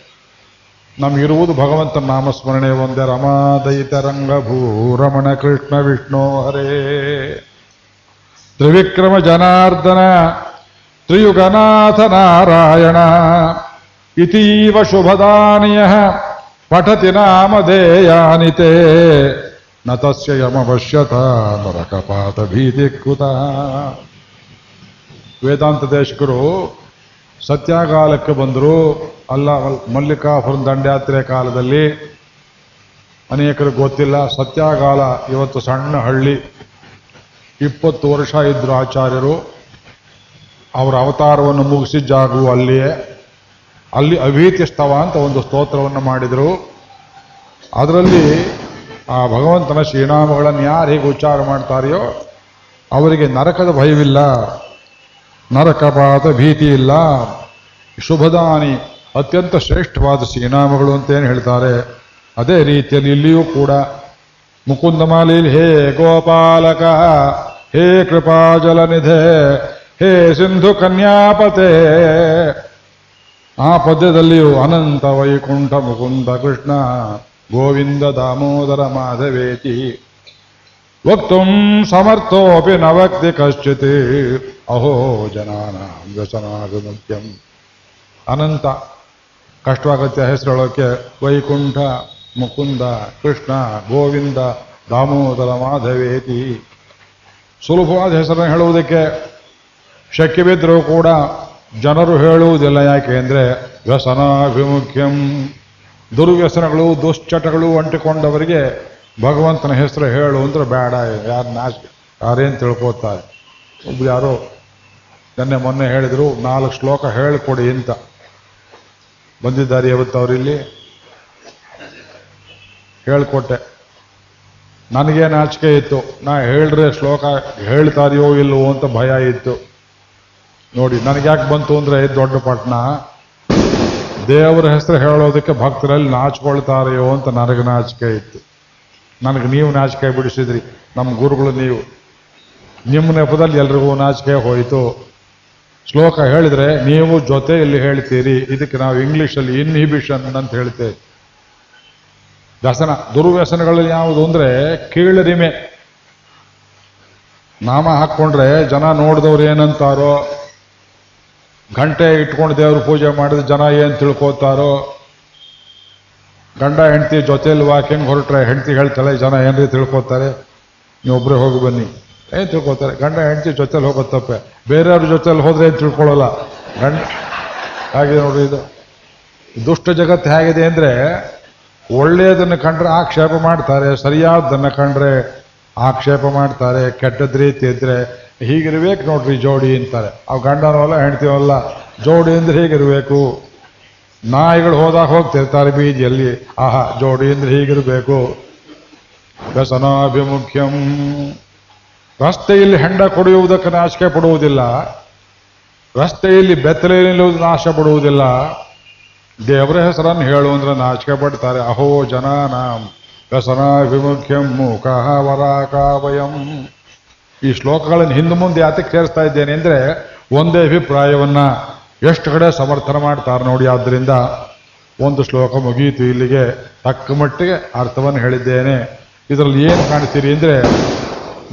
[SPEAKER 1] ನಮಗಿರುವುದು ಭಗವಂತನ ನಾಮಸ್ಮರಣೆ. ಒಂದೇ ರಮಾದೈತ ರಂಗಭೂ ರಮಣ ಕೃಷ್ಣ ವಿಷ್ಣು ಹರೇ. ತ್ರಿವಿಕ್ರಮ ಜನಾರ್ದನ, ತ್ರಿಯುಗನಾಥ ನಾರಾಯಣ, ಇತೀವ ಶುಭದಾನಿಯ ಪಠತಿ ನಾಮಧೇಯಾನಿತೆ ನ ತಸ್ಯ ಯಮವಶ್ಯತ ನರಕಪಾತ ಭೀತಿ ಕೃತ ವೇದಾಂತ ದೇಶಕರು ಸತ್ಯಾಗಾಲಕ್ಕೆ ಬಂದರು ಅಲ್ಲ ಮಲ್ಲಿಕಾಪುರ ದಂಡಯಾತ್ರೆ ಕಾಲದಲ್ಲಿ ಅನೇಕರಿಗೆ ಗೊತ್ತಿಲ್ಲ, ಸತ್ಯಾಗಾಲ ಇವತ್ತು ಸಣ್ಣ ಹಳ್ಳಿ, ಇಪ್ಪತ್ತು ವರ್ಷ ಇದ್ದರು ಆಚಾರ್ಯರು, ಅವರ ಅವತಾರವನ್ನು ಮುಗಿಸಿದ್ದಾಗೂ ಅಲ್ಲಿಯೇ. ಅಲ್ಲಿ ಅಭೀತಿ ಸ್ತವ ಅಂತ ಒಂದು ಸ್ತೋತ್ರವನ್ನು ಮಾಡಿದರು. ಅದರಲ್ಲಿ ಆ ಭಗವಂತನ ಶ್ರೀನಾಮಗಳನ್ನು ಯಾರು ಹೇಗೆ ಉಚ್ಚಾರ ಮಾಡ್ತಾರೆಯೋ ಅವರಿಗೆ ನರಕದ ಭಯವಿಲ್ಲ, ನರಕಪಾತ ಭೀತಿ ಇಲ್ಲ, ಶುಭದಾನಿ, ಅತ್ಯಂತ ಶ್ರೇಷ್ಠವಾದ ಶ್ರೀನಾಮಗಳು ಅಂತೇನು ಹೇಳ್ತಾರೆ. ಅದೇ ರೀತಿಯಲ್ಲಿ ಇಲ್ಲಿಯೂ ಕೂಡ ಮುಕುಂದಮಾಲಿಲ್ ಹೇ ಗೋಪಾಲಕ, ಹೇ ಕೃಪಾಜಲನಿಧೆ ಹೇ ಸಿಂಧು ಕನ್ಯಾಪತೆ ಆ ಪದ್ಯದಲ್ಲಿಯೂ ಅನಂತ ವೈಕುಂಠ ಮುಕುಂದ ಕೃಷ್ಣ, ಗೋವಿಂದ ದಾಮೋದರ ಮಾಧವೇತಿ. ವಕ್ತುಂ ಸಮರ್ಥೋಪಿ ನ ವಕ್ತಿ ಕಶ್ಚಿತ್, ಅಹೋ ಜನಾನ ವ್ಯಸನಾಭಿಮುಖ್ಯಂ ಅನಂತ ಕಷ್ಟವಾಗುತ್ತೆ ಹೆಸರೊಳಕ್ಕೆ ವೈಕುಂಠ, ಮುಕುಂದ, ಕೃಷ್ಣ, ಗೋವಿಂದ, ದಾಮೋದರ ಮಾಧವೇತಿ. ಸುಲಭವಾದ ಹೆಸರನ್ನು ಹೇಳುವುದಕ್ಕೆ ಶಕ್ಯವಿದ್ದರೂ ಕೂಡ ಜನರು ಹೇಳುವುದಿಲ್ಲ ಯಾಕೆ ಅಂದರೆ ವ್ಯಸನಾಭಿಮುಖ್ಯಂ. ದುರ್ವ್ಯಸನಗಳು, ದುಶ್ಚಟಗಳು ಅಂಟಿಕೊಂಡವರಿಗೆ ಭಗವಂತನ ಹೆಸರು ಹೇಳು ಅಂದ್ರೆ ಬೇಡ, ಯಾರು ನಾಶ, ಯಾರೇನು ತಿಳ್ಕೋತಾರೆ. ಒಬ್ರು ಯಾರೋ ನೆನ್ನೆ ಮೊನ್ನೆ ಹೇಳಿದರು, ನಾಲ್ಕು ಶ್ಲೋಕ ಹೇಳಿಕೊಡಿ ಅಂತ. ಬಂದಿದ್ದಾರೆ ಇವತ್ತು ಅವರಿಲ್ಲಿ? ಹೇಳಿಕೊಟ್ಟೆ. ನನಗೇನು ನಾಚಿಕೆ ಇತ್ತು? ನಾ ಹೇಳ್ರೆ ಶ್ಲೋಕ ಹೇಳ್ತಾರೆಯೋ ಇಲ್ಲವೋ ಅಂತ ಭಯ ಇತ್ತು. ನೋಡಿ, ನನಗೆ ಯಾಕೆ ಬಂತು ಅಂದ್ರೆ ದೊಡ್ಡ ಪಟ್ಟಣ ದೇವರ ಹೆಸರು ಹೇಳೋದಕ್ಕೆ ಭಕ್ತರಲ್ಲಿ ನಾಚ್ಕೊಳ್ತಾರೆಯೋ ಅಂತ ನನಗೆ ನಾಚಿಕೆ ಇತ್ತು. ನನಗೆ ನೀವು ನಾಚಿಕೆ ಬಿಡಿಸಿದ್ರಿ. ನಮ್ಮ ಗುರುಗಳು ನೀವು. ನಿಮ್ಮ ನೆಪದಲ್ಲಿ ಎಲ್ರಿಗೂ ನಾಚಿಕೆ ಹೋಯಿತು. ಶ್ಲೋಕ ಹೇಳಿದ್ರೆ, ನೀವು ಜೊತೆಯಲ್ಲಿ ಹೇಳ್ತೀರಿ. ಇದಕ್ಕೆ ನಾವು ಇಂಗ್ಲೀಷಲ್ಲಿ ಇನ್ಹಿಬಿಷನ್ ಅಂತ ಹೇಳ್ತೇವೆ. ವ್ಯಸನ, ದುರ್ವ್ಯಸನಗಳಲ್ಲಿ ಯಾವುದು ಅಂದ್ರೆ ಕೀಳರಿಮೆ ನಾಮ ಹಾಕ್ಕೊಂಡ್ರೆ ಜನ ನೋಡಿದವ್ರು ಏನಂತಾರೋ ಗಂಟೆ ಇಟ್ಕೊಂಡು ದೇವ್ರ ಪೂಜೆ ಮಾಡಿದ್ರೆ ಜನ ಏನು ತಿಳ್ಕೋತಾರೋ? ಗಂಡ ಹೆಂಡತಿ ಜೊತೆಯಲ್ಲಿ ವಾಕಿಂಗ್ ಹೊರಟ್ರೆ ಹೆಂಡತಿ ಹೇಳ್ತಾಳೆ ಜನ ಏನ್ರಿ ತಿಳ್ಕೊತಾರೆ? ನೀವೊಬ್ಬರೇ ಹೋಗಿ ಬನ್ನಿ. ಏನು ತಿಳ್ಕೊತಾರೆ? ಗಂಡ ಹೆಂಡತಿ ಜೊತೆಲಿ ಹೋಗೋ ತಪ್ಪೆ. ಬೇರೆಯವ್ರ ಜೊತೆಲಿ ಹೋದ್ರೆ ಏನು ತಿಳ್ಕೊಳ್ಳಲ್ಲ? ಗಂಡ ಹಾಗೆ ನೋಡ್ರಿ ಇದು. ದುಷ್ಟ ಜಗತ್ತು ಹೇಗಿದೆ ಅಂದ್ರೆ ಒಳ್ಳೆಯದನ್ನು ಕಂಡ್ರೆ ಆಕ್ಷೇಪ ಮಾಡ್ತಾರೆ, ಸರಿಯಾದ್ದನ್ನು ಕಂಡ್ರೆ ಆಕ್ಷೇಪ ಮಾಡ್ತಾರೆ, ಕೆಟ್ಟದ ರೀತಿ ಇದ್ರೆ ಹೀಗಿರ್ಬೇಕು ನೋಡ್ರಿ ಜೋಡಿ ಅಂತಾರೆ. ಅವು ಗಂಡನವಲ್ಲ ಹೆಣ್ತೀವಲ್ಲ ಜೋಡಿ ಅಂದ್ರೆ ಹೀಗಿರ್ಬೇಕು. ನಾಯಿಗಳು ಹೋದಾಗ ಹೋಗ್ತಿರ್ತಾರೆ ಬೀದಿಯಲ್ಲಿ. ಆಹಾ, ಜೋಡಿ ಅಂದ್ರೆ ಹೀಗಿರ್ಬೇಕು. ವ್ಯಸನಾಭಿಮುಖ್ಯಂ. ರಸ್ತೆಯಲ್ಲಿ ಹೆಂಡ ಕುಡಿಯುವುದಕ್ಕೆ ನಾಶಕ ಪಡುವುದಿಲ್ಲ. ರಸ್ತೆಯಲ್ಲಿ ಬೆತ್ತಲೆ ನಾಶ ಪಡುವುದಿಲ್ಲ. ದೇವರ ಹೆಸರನ್ನು ಹೇಳು ಅಂದ್ರೆ ನಾಚಿಕೆ ಪಡ್ತಾರೆ. ಅಹೋ, ಜನಾನಾಂ. ವ್ಯಸನಾಭಿಮುಖ್ಯಂ ಮುಖಃ ವರಾಕಾವಯಂ ಈ ಶ್ಲೋಕಗಳನ್ನು ಹಿಂದೆ ಮುಂದೆ ಯಾತಕ್ಕೆ ಸೇರಿಸ್ತಾ ಇದ್ದೇನೆ ಅಂದರೆ ಒಂದೇ ಅಭಿಪ್ರಾಯವನ್ನು ಎಷ್ಟು ಕಡೆ ಸಮರ್ಥನ ಮಾಡ್ತಾರೆ ನೋಡಿ ಆದ್ದರಿಂದ ಒಂದು ಶ್ಲೋಕ ಮುಗಿಯಿತು ಇಲ್ಲಿಗೆ ತಕ್ಕ ಮಟ್ಟಿಗೆ ಅರ್ಥವನ್ನು ಹೇಳಿದ್ದೇನೆ. ಇದರಲ್ಲಿ ಏನು ಕಾಣ್ತೀರಿ ಅಂದರೆ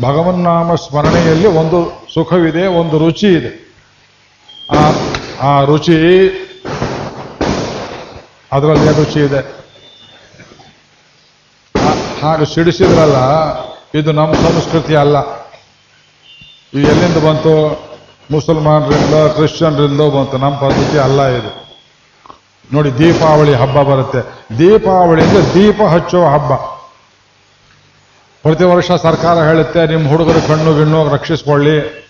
[SPEAKER 1] ಭಗವನ್ನಾಮ ಸ್ಮರಣೆಯಲ್ಲಿ ಒಂದು ಸುಖವಿದೆ, ಒಂದು ರುಚಿ ಇದೆ. ಆ ರುಚಿ, ಅದರಲ್ಲಿ ರುಚಿ ಇದೆ. ಹಾಗೆ ಸಿಡಿಸಿದ್ರಲ್ಲ, ಇದು ನಮ್ಮ ಸಂಸ್ಕೃತಿ ಅಲ್ಲ. ಇದು ಎಲ್ಲಿಂದ ಬಂತು? ಮುಸಲ್ಮಾನರಿಂದ, ಕ್ರಿಶ್ಚಿಯನ್ರಿಂದ ಬಂತು. ನಮ್ಮ ಪದ್ಧತಿ ಅಲ್ಲ ಇದು. ನೋಡಿ, ದೀಪಾವಳಿ ಹಬ್ಬ ಬರುತ್ತೆ. ದೀಪಾವಳಿ ಅಂದ್ರೆ ದೀಪ ಹಚ್ಚುವ ಹಬ್ಬ. ಪ್ರತಿ ವರ್ಷ ಸರ್ಕಾರ ಹೇಳುತ್ತೆ, ನಿಮ್ಮ ಹುಡುಗರ ಕಣ್ಣು ಗಿಣ್ಣು ರಕ್ಷಿಸ್ಕೊಳ್ಳಿ.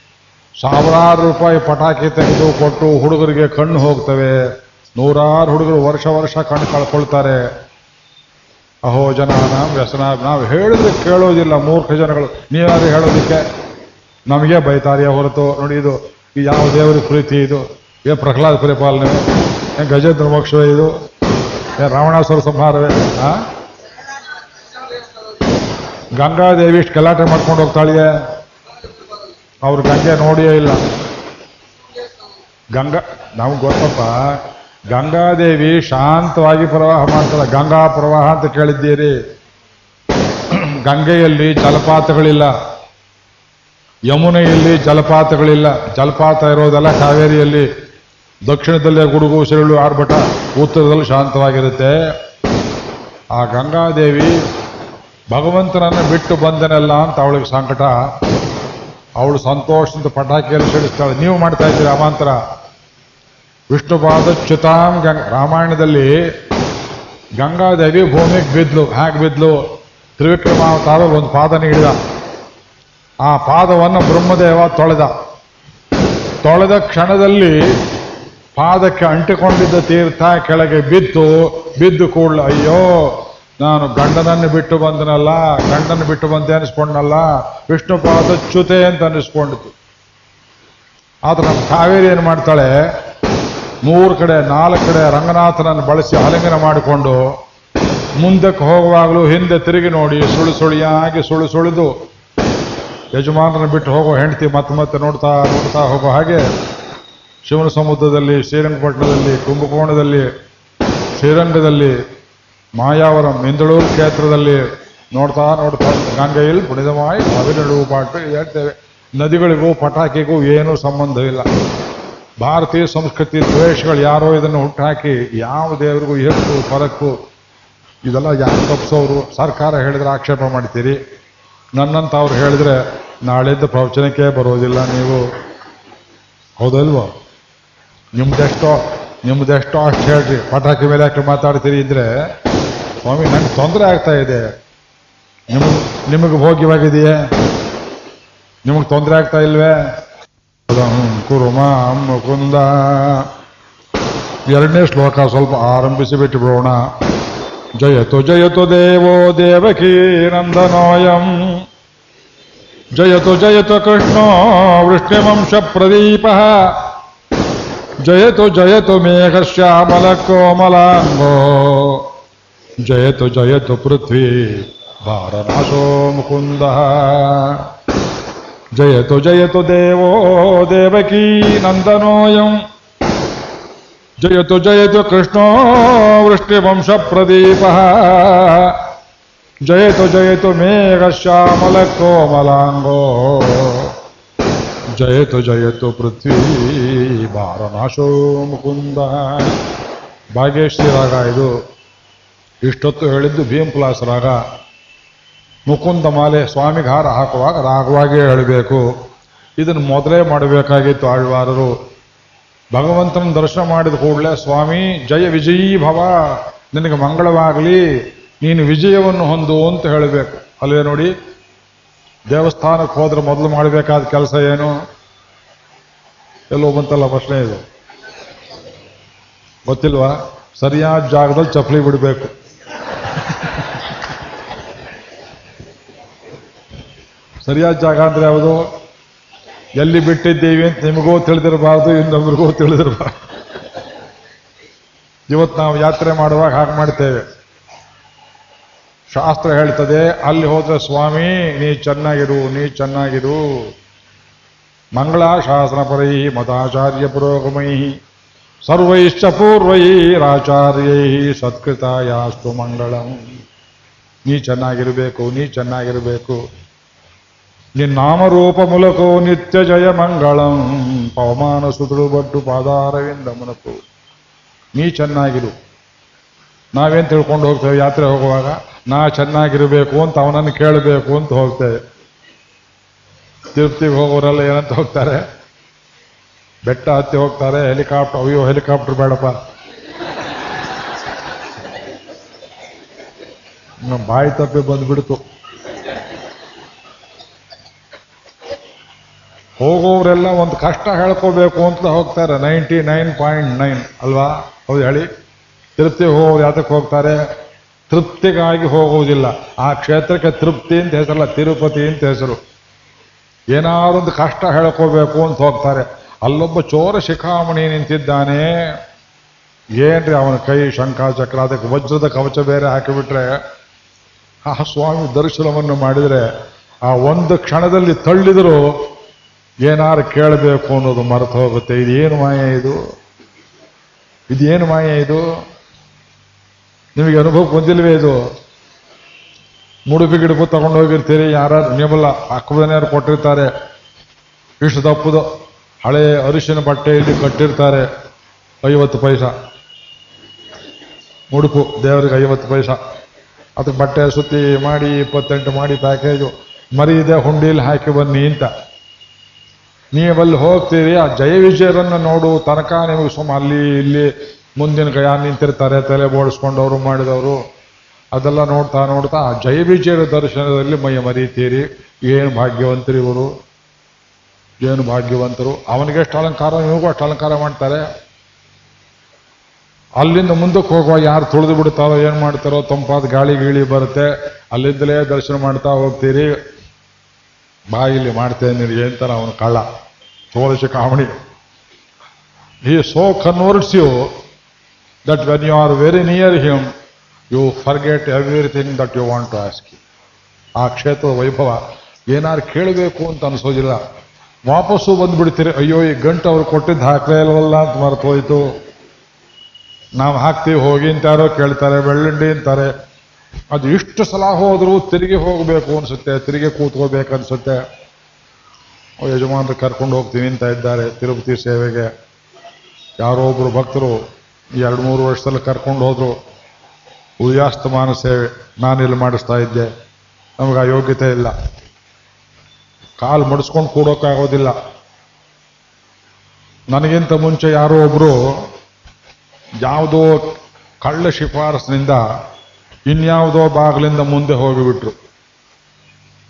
[SPEAKER 1] ಸಾವಿರಾರು ರೂಪಾಯಿ ಪಟಾಕಿ ತೆಗೆದು ಕೊಟ್ಟು ಹುಡುಗರಿಗೆ ಕಣ್ಣು ಹೋಗ್ತವೆ. ನೂರಾರು ಹುಡುಗರು ವರ್ಷ ವರ್ಷ ಕಣ್ಣು ಕಳ್ಕೊಳ್ತಾರೆ. ಅಹೋ ಜನ ವ್ಯಸನ ನಾವು ಹೇಳಿದ್ರೆ ಕೇಳೋದಿಲ್ಲ ಮೂರ್ಖ ಜನಗಳು. ನೀವ್ಯಾರು ಹೇಳೋದಕ್ಕೆ ನಮಗೆ ಬೈತಾರಿಯ ಹೊರತು. ನೋಡಿ ಇದು ಯಾವ ದೇವರ ಪ್ರೀತಿ ಇದು. ಏ ಪ್ರಹ್ಲಾದ್ ಪರಿಪಾಲನೆ. ಗಜೇಂದ್ರ ಮೋಕ್ಷವೇ ಇದು. ಏ ರಾವಣಾಸುರ ಸಂಹಾರವೇ. ಆ? ಗಂಗಾದೇವಿ ಇಷ್ಟು ಗಲಾಟೆ ಮಾಡ್ಕೊಂಡು ಹೋಗ್ತಾಳಿಗೆ ಅವ್ರು ಗಂಗೆ ನೋಡಿಯೇ ಇಲ್ಲ. ಗಂಗಾ ನಮ್ಗೆ ಗೊತ್ತಪ್ಪ. ಗಂಗಾದೇವಿ ಶಾಂತವಾಗಿ ಪ್ರವಾಹ ಮಾಡ್ತಾಳೆ. ಗಂಗಾ ಪ್ರವಾಹ ಅಂತ ಕೇಳಿದ್ದೀರಿ. ಗಂಗೆಯಲ್ಲಿ ಜಲಪಾತಗಳಿಲ್ಲ. ಯಮುನೆಯಲ್ಲಿ ಜಲಪಾತಗಳಿಲ್ಲ. ಜಲಪಾತ ಇರೋದೆಲ್ಲ ಕಾವೇರಿಯಲ್ಲಿ. ದಕ್ಷಿಣದಲ್ಲಿ ಗುಡುಗು, ಸಿರುಳು, ಆರ್ಭಟ ಉತ್ತರದಲ್ಲಿ ಶಾಂತವಾಗಿರುತ್ತೆ. ಆ ಗಂಗಾದೇವಿ ಭಗವಂತನನ್ನು ಬಿಟ್ಟು ಬಂದನಲ್ಲ ಅಂತ ಅವಳಿಗೆ ಸಂಕಟ. ಅವಳು ಸಂತೋಷದಿಂದ ಪಟಾಕಿಯಲ್ಲಿ ಸಿಡಿಸ್ತಾಳೆ. ನೀವು ಮಾಡ್ತಾ ಇದ್ದೀರಿ ವಿಷ್ಣುಪಾದ ಚ್ಯುತಾಂ ರಾಮಾಯಣದಲ್ಲಿ ಗಂಗಾದೇವಿ ಭೂಮಿಗೆ ಬಿದ್ಲು ಹ್ಯಾಕ್ ಬಿದ್ಲು? ತ್ರಿವಿಕ್ರಮಾವತಾರ ಒಂದು ಪಾದ ನೀಡಿದ. ಆ ಪಾದವನ್ನು ಬ್ರಹ್ಮದೇವ ತೊಳೆದ. ತೊಳೆದ ಕ್ಷಣದಲ್ಲಿ ಪಾದಕ್ಕೆ ಅಂಟಿಕೊಂಡಿದ್ದ ತೀರ್ಥ ಕೆಳಗೆ ಬಿದ್ದು ಬಿದ್ದು ಕೂಡಲ, ಅಯ್ಯೋ, ನಾನು ಗಂಡನನ್ನು ಬಿಟ್ಟು ಬಂದನಲ್ಲ ಗಂಡನ ಬಿಟ್ಟು ಬಂದೆ ಅನಿಸ್ಕೊಂಡನಲ್ಲ ವಿಷ್ಣು ಪಾದ ಚ್ಯುತೆ ಅಂತ ಅನಿಸ್ಕೊಂಡಿತು. ಆದ್ರೆ ನಮ್ಮ ಕಾವೇರಿ ಏನು ಮಾಡ್ತಾಳೆ? ಮೂರು ಕಡೆ, ನಾಲ್ಕು ಕಡೆ ರಂಗನಾಥನನ್ನು ಬಳಸಿ ಆಲಿಂಗನ ಮಾಡಿಕೊಂಡು ಮುಂದಕ್ಕೆ ಹೋಗುವಾಗಲೂ ಹಿಂದೆ ತಿರುಗಿ ನೋಡಿ ಸುಳು ಸುಳಿಯಾಗಿ ಸುಳು ಸುಳಿದು ಯಜಮಾನರನ್ನು ಬಿಟ್ಟು ಹೋಗೋ ಹೆಂಡತಿ ಮತ್ತೆ ಮತ್ತೆ ನೋಡ್ತಾ ನೋಡ್ತಾ ಹೋಗೋ ಹಾಗೆ ಶಿವನ ಸಮುದ್ರದಲ್ಲಿ, ಶ್ರೀರಂಗಪಟ್ಟಣದಲ್ಲಿ, ಕುಂಭಕೋಣದಲ್ಲಿ, ಶ್ರೀರಂಗದಲ್ಲಿ, ಮಾಯಾವರಂ, ಇಂದಳೂರು ಕ್ಷೇತ್ರದಲ್ಲಿ ನೋಡ್ತಾ ನೋಡ್ತಾ ಗಂಗೆಯಲ್ಲಿ ಪುಣಿದಮಾಯಿ ಹದಿನೆರಡು ಪಾಟು ಹೇಳ್ತೇವೆ. ನದಿಗಳಿಗೂ ಪಟಾಕಿಗೂ ಏನೂ ಸಂಬಂಧವಿಲ್ಲ. ಭಾರತೀಯ ಸಂಸ್ಕೃತಿ ದ್ವೇಷಗಳು ಯಾರೋ ಇದನ್ನು ಹುಟ್ಟಾಕಿ ಯಾವ ದೇವರಿಗೂ ಹೆಚ್ಚು ಫರಕ್ಕು ಇದೆಲ್ಲ ಯಾರು ತಪ್ಪಿಸೋರು ಸರ್ಕಾರ ಹೇಳಿದ್ರೆ ಆಕ್ಷೇಪ ಮಾಡ್ತೀರಿ. ನನ್ನಂತ ಅವ್ರು ಹೇಳಿದ್ರೆ ನಾಳೆದ್ದು ಪ್ರವಚನಕ್ಕೆ ಬರೋದಿಲ್ಲ ನೀವು. ಹೌದಲ್ವೋ? ನಿಮ್ದೆಷ್ಟೋ ನಿಮ್ದೆಷ್ಟೋ ಅಷ್ಟು ಹೇಳ್ರಿ. ಪಟಾಕಿ ಮೇಲೆ ಯಾಕೆ ಮಾತಾಡ್ತೀರಿ ಅಂದರೆ ಸ್ವಾಮಿ, ನಂಗೆ ತೊಂದರೆ ಆಗ್ತಾ ಇದೆ. ನಿಮಗೆ ನಿಮಗೆ ಭೋಗ್ಯವಾಗಿದೆಯೇ? ನಿಮಗೆ ತೊಂದರೆ ಆಗ್ತಾ ಇಲ್ವೇ? ಅದಂ ಕುರುಮ ಮುಕುಂದ ಎರಡನೇ ಶ್ಲೋಕ ಸ್ವಲ್ಪ ಆರಂಭಿಸಿ ಬಿಟ್ಟು ಬಿಡೋಣ ಜಯತು ಜಯತು ದೇವೋ ದೇವಕೀ ನಂದನೋಯಂ। ಜಯತು ಜಯತು ಕೃಷ್ಣೋ ವೃಷ್ಣಿವಂಶ ಪ್ರದೀಪ। ಜಯತು ಜಯತು ಮೇಘಶ್ಯಾಮಲ ಕೋಮಲಾಂಗೋ ಜಯತು ಜಯತು ಪೃಥ್ವಿ ಭಾರನಾಶೋ ಮುಕುಂದ। ಜಯತು ಜಯತು ದೇವೋ ದೇವಕೀ ನಂದನೋಯಂ. ಜಯತು ಜಯತು ಕೃಷ್ಣೋ ವೃಷ್ಟಿವಂಶ ಪ್ರದೀಪ. ಜಯತು ಜಯತು ಮೇಘಶ್ಯಾಮಲ ಕೋಮಲಾಂಗೋ. ಜಯತು ಜಯತು ಪೃಥ್ವಿ ಭಾರನಾಶೋ ಮುಕುಂದ. ಭಾಗ್ಯಶ್ರೀ ರಾಗ ಇದು. ಇಷ್ಟೊತ್ತು ಹೇಳಿದ್ದು ಭೀಂಪ್ಲಾಸ್ ರಾಗ. ಮುಕುಂದ ಮಾಲೆ ಸ್ವಾಮಿಗೆ ಹಾರ ಹಾಕುವಾಗ ರಾಗವಾಗಿಯೇ ಹೇಳಬೇಕು ಇದನ್ನು ಮೊದಲೇ ಮಾಡಬೇಕಾಗಿತ್ತು ಆಳ್ವಾರರು. ಭಗವಂತನ ದರ್ಶನ ಮಾಡಿದ ಕೂಡಲೇ, ಸ್ವಾಮಿ, ಜಯ ವಿಜಯೀ ಭವ. ನಿನಗೆ ಮಂಗಳವಾಗಲಿ. ನೀನು ವಿಜಯವನ್ನು ಹೊಂದು ಅಂತ ಹೇಳಬೇಕು. ಅಲ್ಲೇ ನೋಡಿ, ದೇವಸ್ಥಾನಕ್ಕೆ ಹೋದ್ರೆ ಮೊದಲು ಮಾಡಬೇಕಾದ ಕೆಲಸ ಏನು? ಎಲ್ಲೋ ಬಂತಲ್ಲ ಪ್ರಶ್ನೆ ಇದು. ಗೊತ್ತಿಲ್ವಾ? ಸರಿಯಾದ ಜಾಗದಲ್ಲಿ ಚಪ್ಪಲಿ ಬಿಡಬೇಕು. ಸರಿಯಾದ ಜಾಗ ಅಂದರೆ ಯಾವುದು? ಎಲ್ಲಿ ಬಿಟ್ಟಿದ್ದೀವಿ ಅಂತ ನಿಮಗೂ ತಿಳಿದಿರಬಾರ್ದು, ಇನ್ನೊಬ್ರಿಗೂ ತಿಳಿದಿರಬಾರ್ದು. ಇವತ್ತು ನಾವು ಯಾತ್ರೆ ಮಾಡುವಾಗ ಹಾಗೆ ಮಾಡ್ತೇವೆ. ಶಾಸ್ತ್ರ ಹೇಳ್ತದೆ, ಅಲ್ಲಿ ಹೋದ್ರೆ ಸ್ವಾಮಿ, ನೀ ಚೆನ್ನಾಗಿರು ನೀ ಚೆನ್ನಾಗಿರು. ಮಂಗಳ ಶಾಸನ ಪರೈ ಮತಾಚಾರ್ಯ ಪುರೋಗಮೈ. ಸರ್ವೈಶ್ಚ ಪೂರ್ವೈರಾಚಾರ್ಯೈ ಸತ್ಕೃತಾಯಾಸ್ತು ಮಂಗಳಂ. ನೀ ಚೆನ್ನಾಗಿರಬೇಕು ನೀ ಚೆನ್ನಾಗಿರಬೇಕು. ನಿನ್ನ ನಾಮರೂಪ జయ ನಿತ್ಯ ಜಯ ಮಂಗಳಂ ಪವಮಾನ ಸುತಳು ಬಡ್ಡು ಪಾದಾರವಿಂದ ಮುನಕು. ನೀ ಚೆನ್ನಾಗಿರು. ನಾವೇನು ತಿಳ್ಕೊಂಡು ಹೋಗ್ತೇವೆ ಯಾತ್ರೆ ಹೋಗುವಾಗ? ನಾ ಚೆನ್ನಾಗಿರಬೇಕು ಅಂತ ಅವನನ್ನು ಕೇಳಬೇಕು ಅಂತ ಹೋಗ್ತೇವೆ. ತಿರುಪತಿಗೆ ಹೋಗೋರೆಲ್ಲ ಏನಂತ ಹೋಗ್ತಾರೆ? ಬೆಟ್ಟ ಹತ್ತಿ ಹೋಗ್ತಾರೆ, ಹೆಲಿಕಾಪ್ಟರ್, ಅಯ್ಯೋ, ಹೆಲಿಕಾಪ್ಟರ್ ಬೇಡಪ್ಪ. ಬಾಯಿ ತಪ್ಪಿ ಬಂದ್ಬಿಡ್ತು. ಹೋಗೋರೆಲ್ಲ ಒಂದು ಕಷ್ಟ ಹೇಳ್ಕೋಬೇಕು ಅಂತ ಹೋಗ್ತಾರೆ. ನೈಂಟಿ ನೈನ್ ಪಾಯಿಂಟ್ ನೈನ್ ಅಲ್ವಾ? ಹೌದು ಹೇಳಿ. ತೃಪ್ತಿ ಹೋಗೋರು ಯಾತಕ್ಕೆ ಹೋಗ್ತಾರೆ? ತೃಪ್ತಿಗಾಗಿ ಹೋಗುವುದಿಲ್ಲ. ಆ ಕ್ಷೇತ್ರಕ್ಕೆ ತೃಪ್ತಿ ಅಂತ ಹೆಸರಲ್ಲ, ತಿರುಪತಿ ಅಂತ ಹೆಸರು. ಏನಾರೊಂದು ಕಷ್ಟ ಹೇಳ್ಕೋಬೇಕು ಅಂತ ಹೋಗ್ತಾರೆ. ಅಲ್ಲೊಬ್ಬ ಚೋರ ಶಿಖಾಮಣಿ ನಿಂತಿದ್ದಾನೆ. ಏನ್ರಿ ಅವನ ಕೈ ಶಂಖಾಚಕ್ರ? ಅದಕ್ಕೆ ವಜ್ರದ ಕವಚ ಬೇರೆ ಹಾಕಿಬಿಟ್ರೆ ಆ ಸ್ವಾಮಿ ದರ್ಶನವನ್ನು ಮಾಡಿದರೆ ಆ ಒಂದು ಕ್ಷಣದಲ್ಲಿ ತಳ್ಳಿದ್ರು ಏನಾರು ಕೇಳಬೇಕು ಅನ್ನೋದು ಮರೆತು ಹೋಗುತ್ತೆ. ಇದೇನು ಮಾಯ ಇದು? ಇದೇನು ಮಾಯ ಇದು? ನಿಮಗೆ ಅನುಭವ ಬಂದಿಲ್ವೇ ಇದು? ಮುಡುಪಿ ಗಿಡಪು ತಗೊಂಡು ಹೋಗಿರ್ತೀರಿ ಯಾರು ನಿಮ್ಮಲ್ಲ ಯಾರು ಕೊಟ್ಟಿರ್ತಾರೆ. ಇಷ್ಟು ದಪ್ಪದು ಹಳೆ ಅರಿಶಿನ ಬಟ್ಟೆಯಲ್ಲಿ ಕಟ್ಟಿರ್ತಾರೆ. ಐವತ್ತು ಪೈಸ. ಮುಡುಪು ದೇವರಿಗೆ ಐವತ್ತು ಪೈಸ. ಅದಕ್ಕೆ ಬಟ್ಟೆ ಸುತ್ತಿ ಮಾಡಿ, ಇಪ್ಪತ್ತೆಂಟು ಮಾಡಿ ಪ್ಯಾಕೇಜು. ಮರಿದೆ ಹುಂಡಿಲಿ ಹಾಕಿ ಬನ್ನಿ ಅಂತ. ನೀವಲ್ಲಿ ಹೋಗ್ತೀರಿ, ಆ ಜಯ ವಿಜಯರನ್ನು ನೋಡು, ತನಕ ನಿಮಗೆ ಸುಮ್ಮ ಅಲ್ಲಿ ಇಲ್ಲಿ ಮುಂದಿನ ಕೈ ನಿಂತಿರ್ತಾರೆ, ತಲೆ ಬೋಡಿಸ್ಕೊಂಡವರು ಮಾಡಿದವರು. ಅದೆಲ್ಲ ನೋಡ್ತಾ ನೋಡ್ತಾ ಆ ಜಯ ವಿಜಯರ ದರ್ಶನದಲ್ಲಿ ಮೈ ಮರೀತೀರಿ. ಏನು ಭಾಗ್ಯವಂತರು ಇವರು? ಏನು ಭಾಗ್ಯವಂತರು? ಅವನಿಗೆ ಎಷ್ಟು ಅಲಂಕಾರ ನಿಮಗೂ ಅಷ್ಟು ಅಲಂಕಾರ ಮಾಡ್ತಾರೆ. ಅಲ್ಲಿಂದ ಮುಂದಕ್ಕೆ ಹೋಗುವ ಯಾರು ತುಳಿದು ಬಿಡ್ತಾರೋ ಏನು ಮಾಡ್ತಾರೋ, ತಂಪಾದ ಗಾಳಿ ಗೀಳಿ ಬರುತ್ತೆ. ಅಲ್ಲಿಂದಲೇ ದರ್ಶನ ಮಾಡ್ತಾ ಹೋಗ್ತೀರಿ. ಬಾಯಿಲಿ ಮಾಡ್ತೇನೆ ಅಂತಾನೆ ಅವನು ಕಳ್ಳ? ತೋರಿಸಿ ಕಾಮಣಿ. ಈ so converts you that when you are very near him you forget everything that you want to ask ಆ ಕ್ಷೇತ್ರ ವೈಭವ. ಏನಾರು ಕೇಳಬೇಕು ಅಂತ ಅನಿಸೋದಿಲ್ಲ. ವಾಪಸ್ಸು ಬಂದ್ಬಿಡ್ತೀರಿ. ಅಯ್ಯೋ, ಈ ಗಂಟು ಅವ್ರು ಕೊಟ್ಟಿದ್ದು ಹಾಕಲೇ ಇಲ್ವಲ್ಲ ಅಂತ ಮರೆತು ಹೋಯ್ತು ನಾವು ಹಾಕ್ತೀವಿ, ಹೋಗಿ ಅಂತಾರೋ ಕೇಳ್ತಾರೆ, ಬೆಳ್ಳುಂಡಿ ಅಂತಾರೆ. ಅದು ಇಷ್ಟು ಸಲ ಹೋದರೂ ತಿರುಗಿ ಹೋಗಬೇಕು ಅನ್ಸುತ್ತೆ ತಿರುಗಿ ಕೂತ್ಕೋಬೇಕು ಅನ್ಸುತ್ತೆ. ಓ, ಯಜಮಾನರು ಕರ್ಕೊಂಡು ಹೋಗ್ತೀನಿ ಅಂತ ಇದ್ದಾರೆ ತಿರುಪತಿ ಸೇವೆಗೆ. ಯಾರೋ ಒಬ್ರು ಭಕ್ತರು ಎರಡು ಮೂರು ವರ್ಷದಲ್ಲಿ ಕರ್ಕೊಂಡು ಹೋದ್ರು. ಉದಯಾಸ್ತಮಾನ ಸೇವೆ ನಾನಿಲ್ಲಿ ಮಾಡಿಸ್ತಾ ಇದ್ದೆ. ನಮಗೆ ಆ ಯೋಗ್ಯತೆ ಇಲ್ಲ. ಕಾಲು ಮಡಿಸ್ಕೊಂಡು ಕೂಡೋಕ್ಕಾಗೋದಿಲ್ಲ. ನನಗಿಂತ ಮುಂಚೆ ಯಾರೋ ಒಬ್ರು ಯಾವುದೋ ಕಳ್ಳ ಶಿಫಾರಸ್ನಿಂದ ಇನ್ಯಾವುದೋ ಬಾಗಿಲಿಂದ ಮುಂದೆ ಹೋಗಿಬಿಟ್ರು.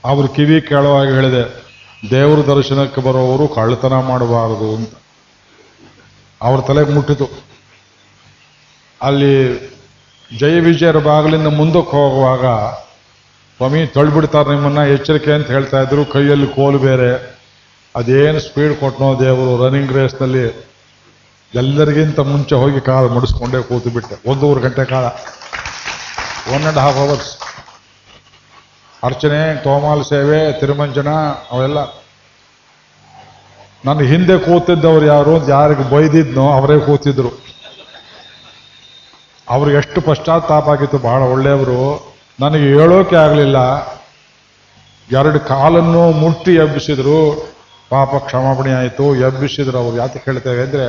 [SPEAKER 1] ಅವರು ಕಿವಿ ಕೇಳುವಾಗ ಹೇಳಿದೆ, ದೇವ್ರ ದರ್ಶನಕ್ಕೆ ಬರೋವರು ಕಳ್ಳತನ ಮಾಡಬಾರದು ಅಂತ. ಅವ್ರ ತಲೆಗೆ ಮುಟ್ಟಿತು. ಅಲ್ಲಿ ಜಯ ವಿಜಯರ ಬಾಗಿಲಿಂದ ಮುಂದಕ್ಕೆ ಹೋಗುವಾಗ ಸ್ವಾಮಿ ತಳ್ಳಿಬಿಡ್ತಾರೆ ನಿಮ್ಮನ್ನ, ಎಚ್ಚರಿಕೆ ಅಂತ ಹೇಳ್ತಾ ಇದ್ರು. ಕೈಯಲ್ಲಿ ಕೋಲು ಬೇರೆ. ಅದೇನು ಸ್ಪೀಡ್ ಕೊಟ್ಟನೋ ದೇವರು ರನ್ನಿಂಗ್ ರೇಸ್ನಲ್ಲಿ ಎಲ್ಲರಿಗಿಂತ ಮುಂಚೆ ಹೋಗಿ ಕಾಲು ಮುಡಿಸ್ಕೊಂಡೇ ಕೂತು ಬಿಟ್ಟೆ. ಒಂದೂವರೆ ಗಂಟೆ ಕಾಲ. ಒನ್ ಆ್ಯಂಡ್ ಹಾಫ್ ಅವರ್ಸ್ ಅರ್ಚನೆ ತೋಮಾಲ್ ಸೇವೆ ತಿರುಮಂಜನ ಅವೆಲ್ಲ ನನ್ನ ಹಿಂದೆ ಕೂತಿದ್ದವ್ರು ಯಾರು ಯಾರಿಗೆ ಬೈದಿದ್ನೋ ಅವರೇ ಕೂತಿದ್ರು ಅವ್ರಿಗೆ ಎಷ್ಟು ಪಶ್ಚಾತ್ತಾಪ ಆಗಿತ್ತು ಬಹಳ ಒಳ್ಳೆಯವರು ನನಗೆ ಹೇಳೋಕೆ ಆಗಲಿಲ್ಲ ಎರಡು ಕಾಲನ್ನು ಮುಟ್ಟಿ ಎಬ್ಬಿಸಿದ್ರು ಪಾಪ ಕ್ಷಮಾಪಣೆ ಆಯಿತು ಎಬ್ಬಿಸಿದ್ರು ಅವ್ರು ಯಾಕೆ ಹೇಳ್ತೇವೆ ಅಂದರೆ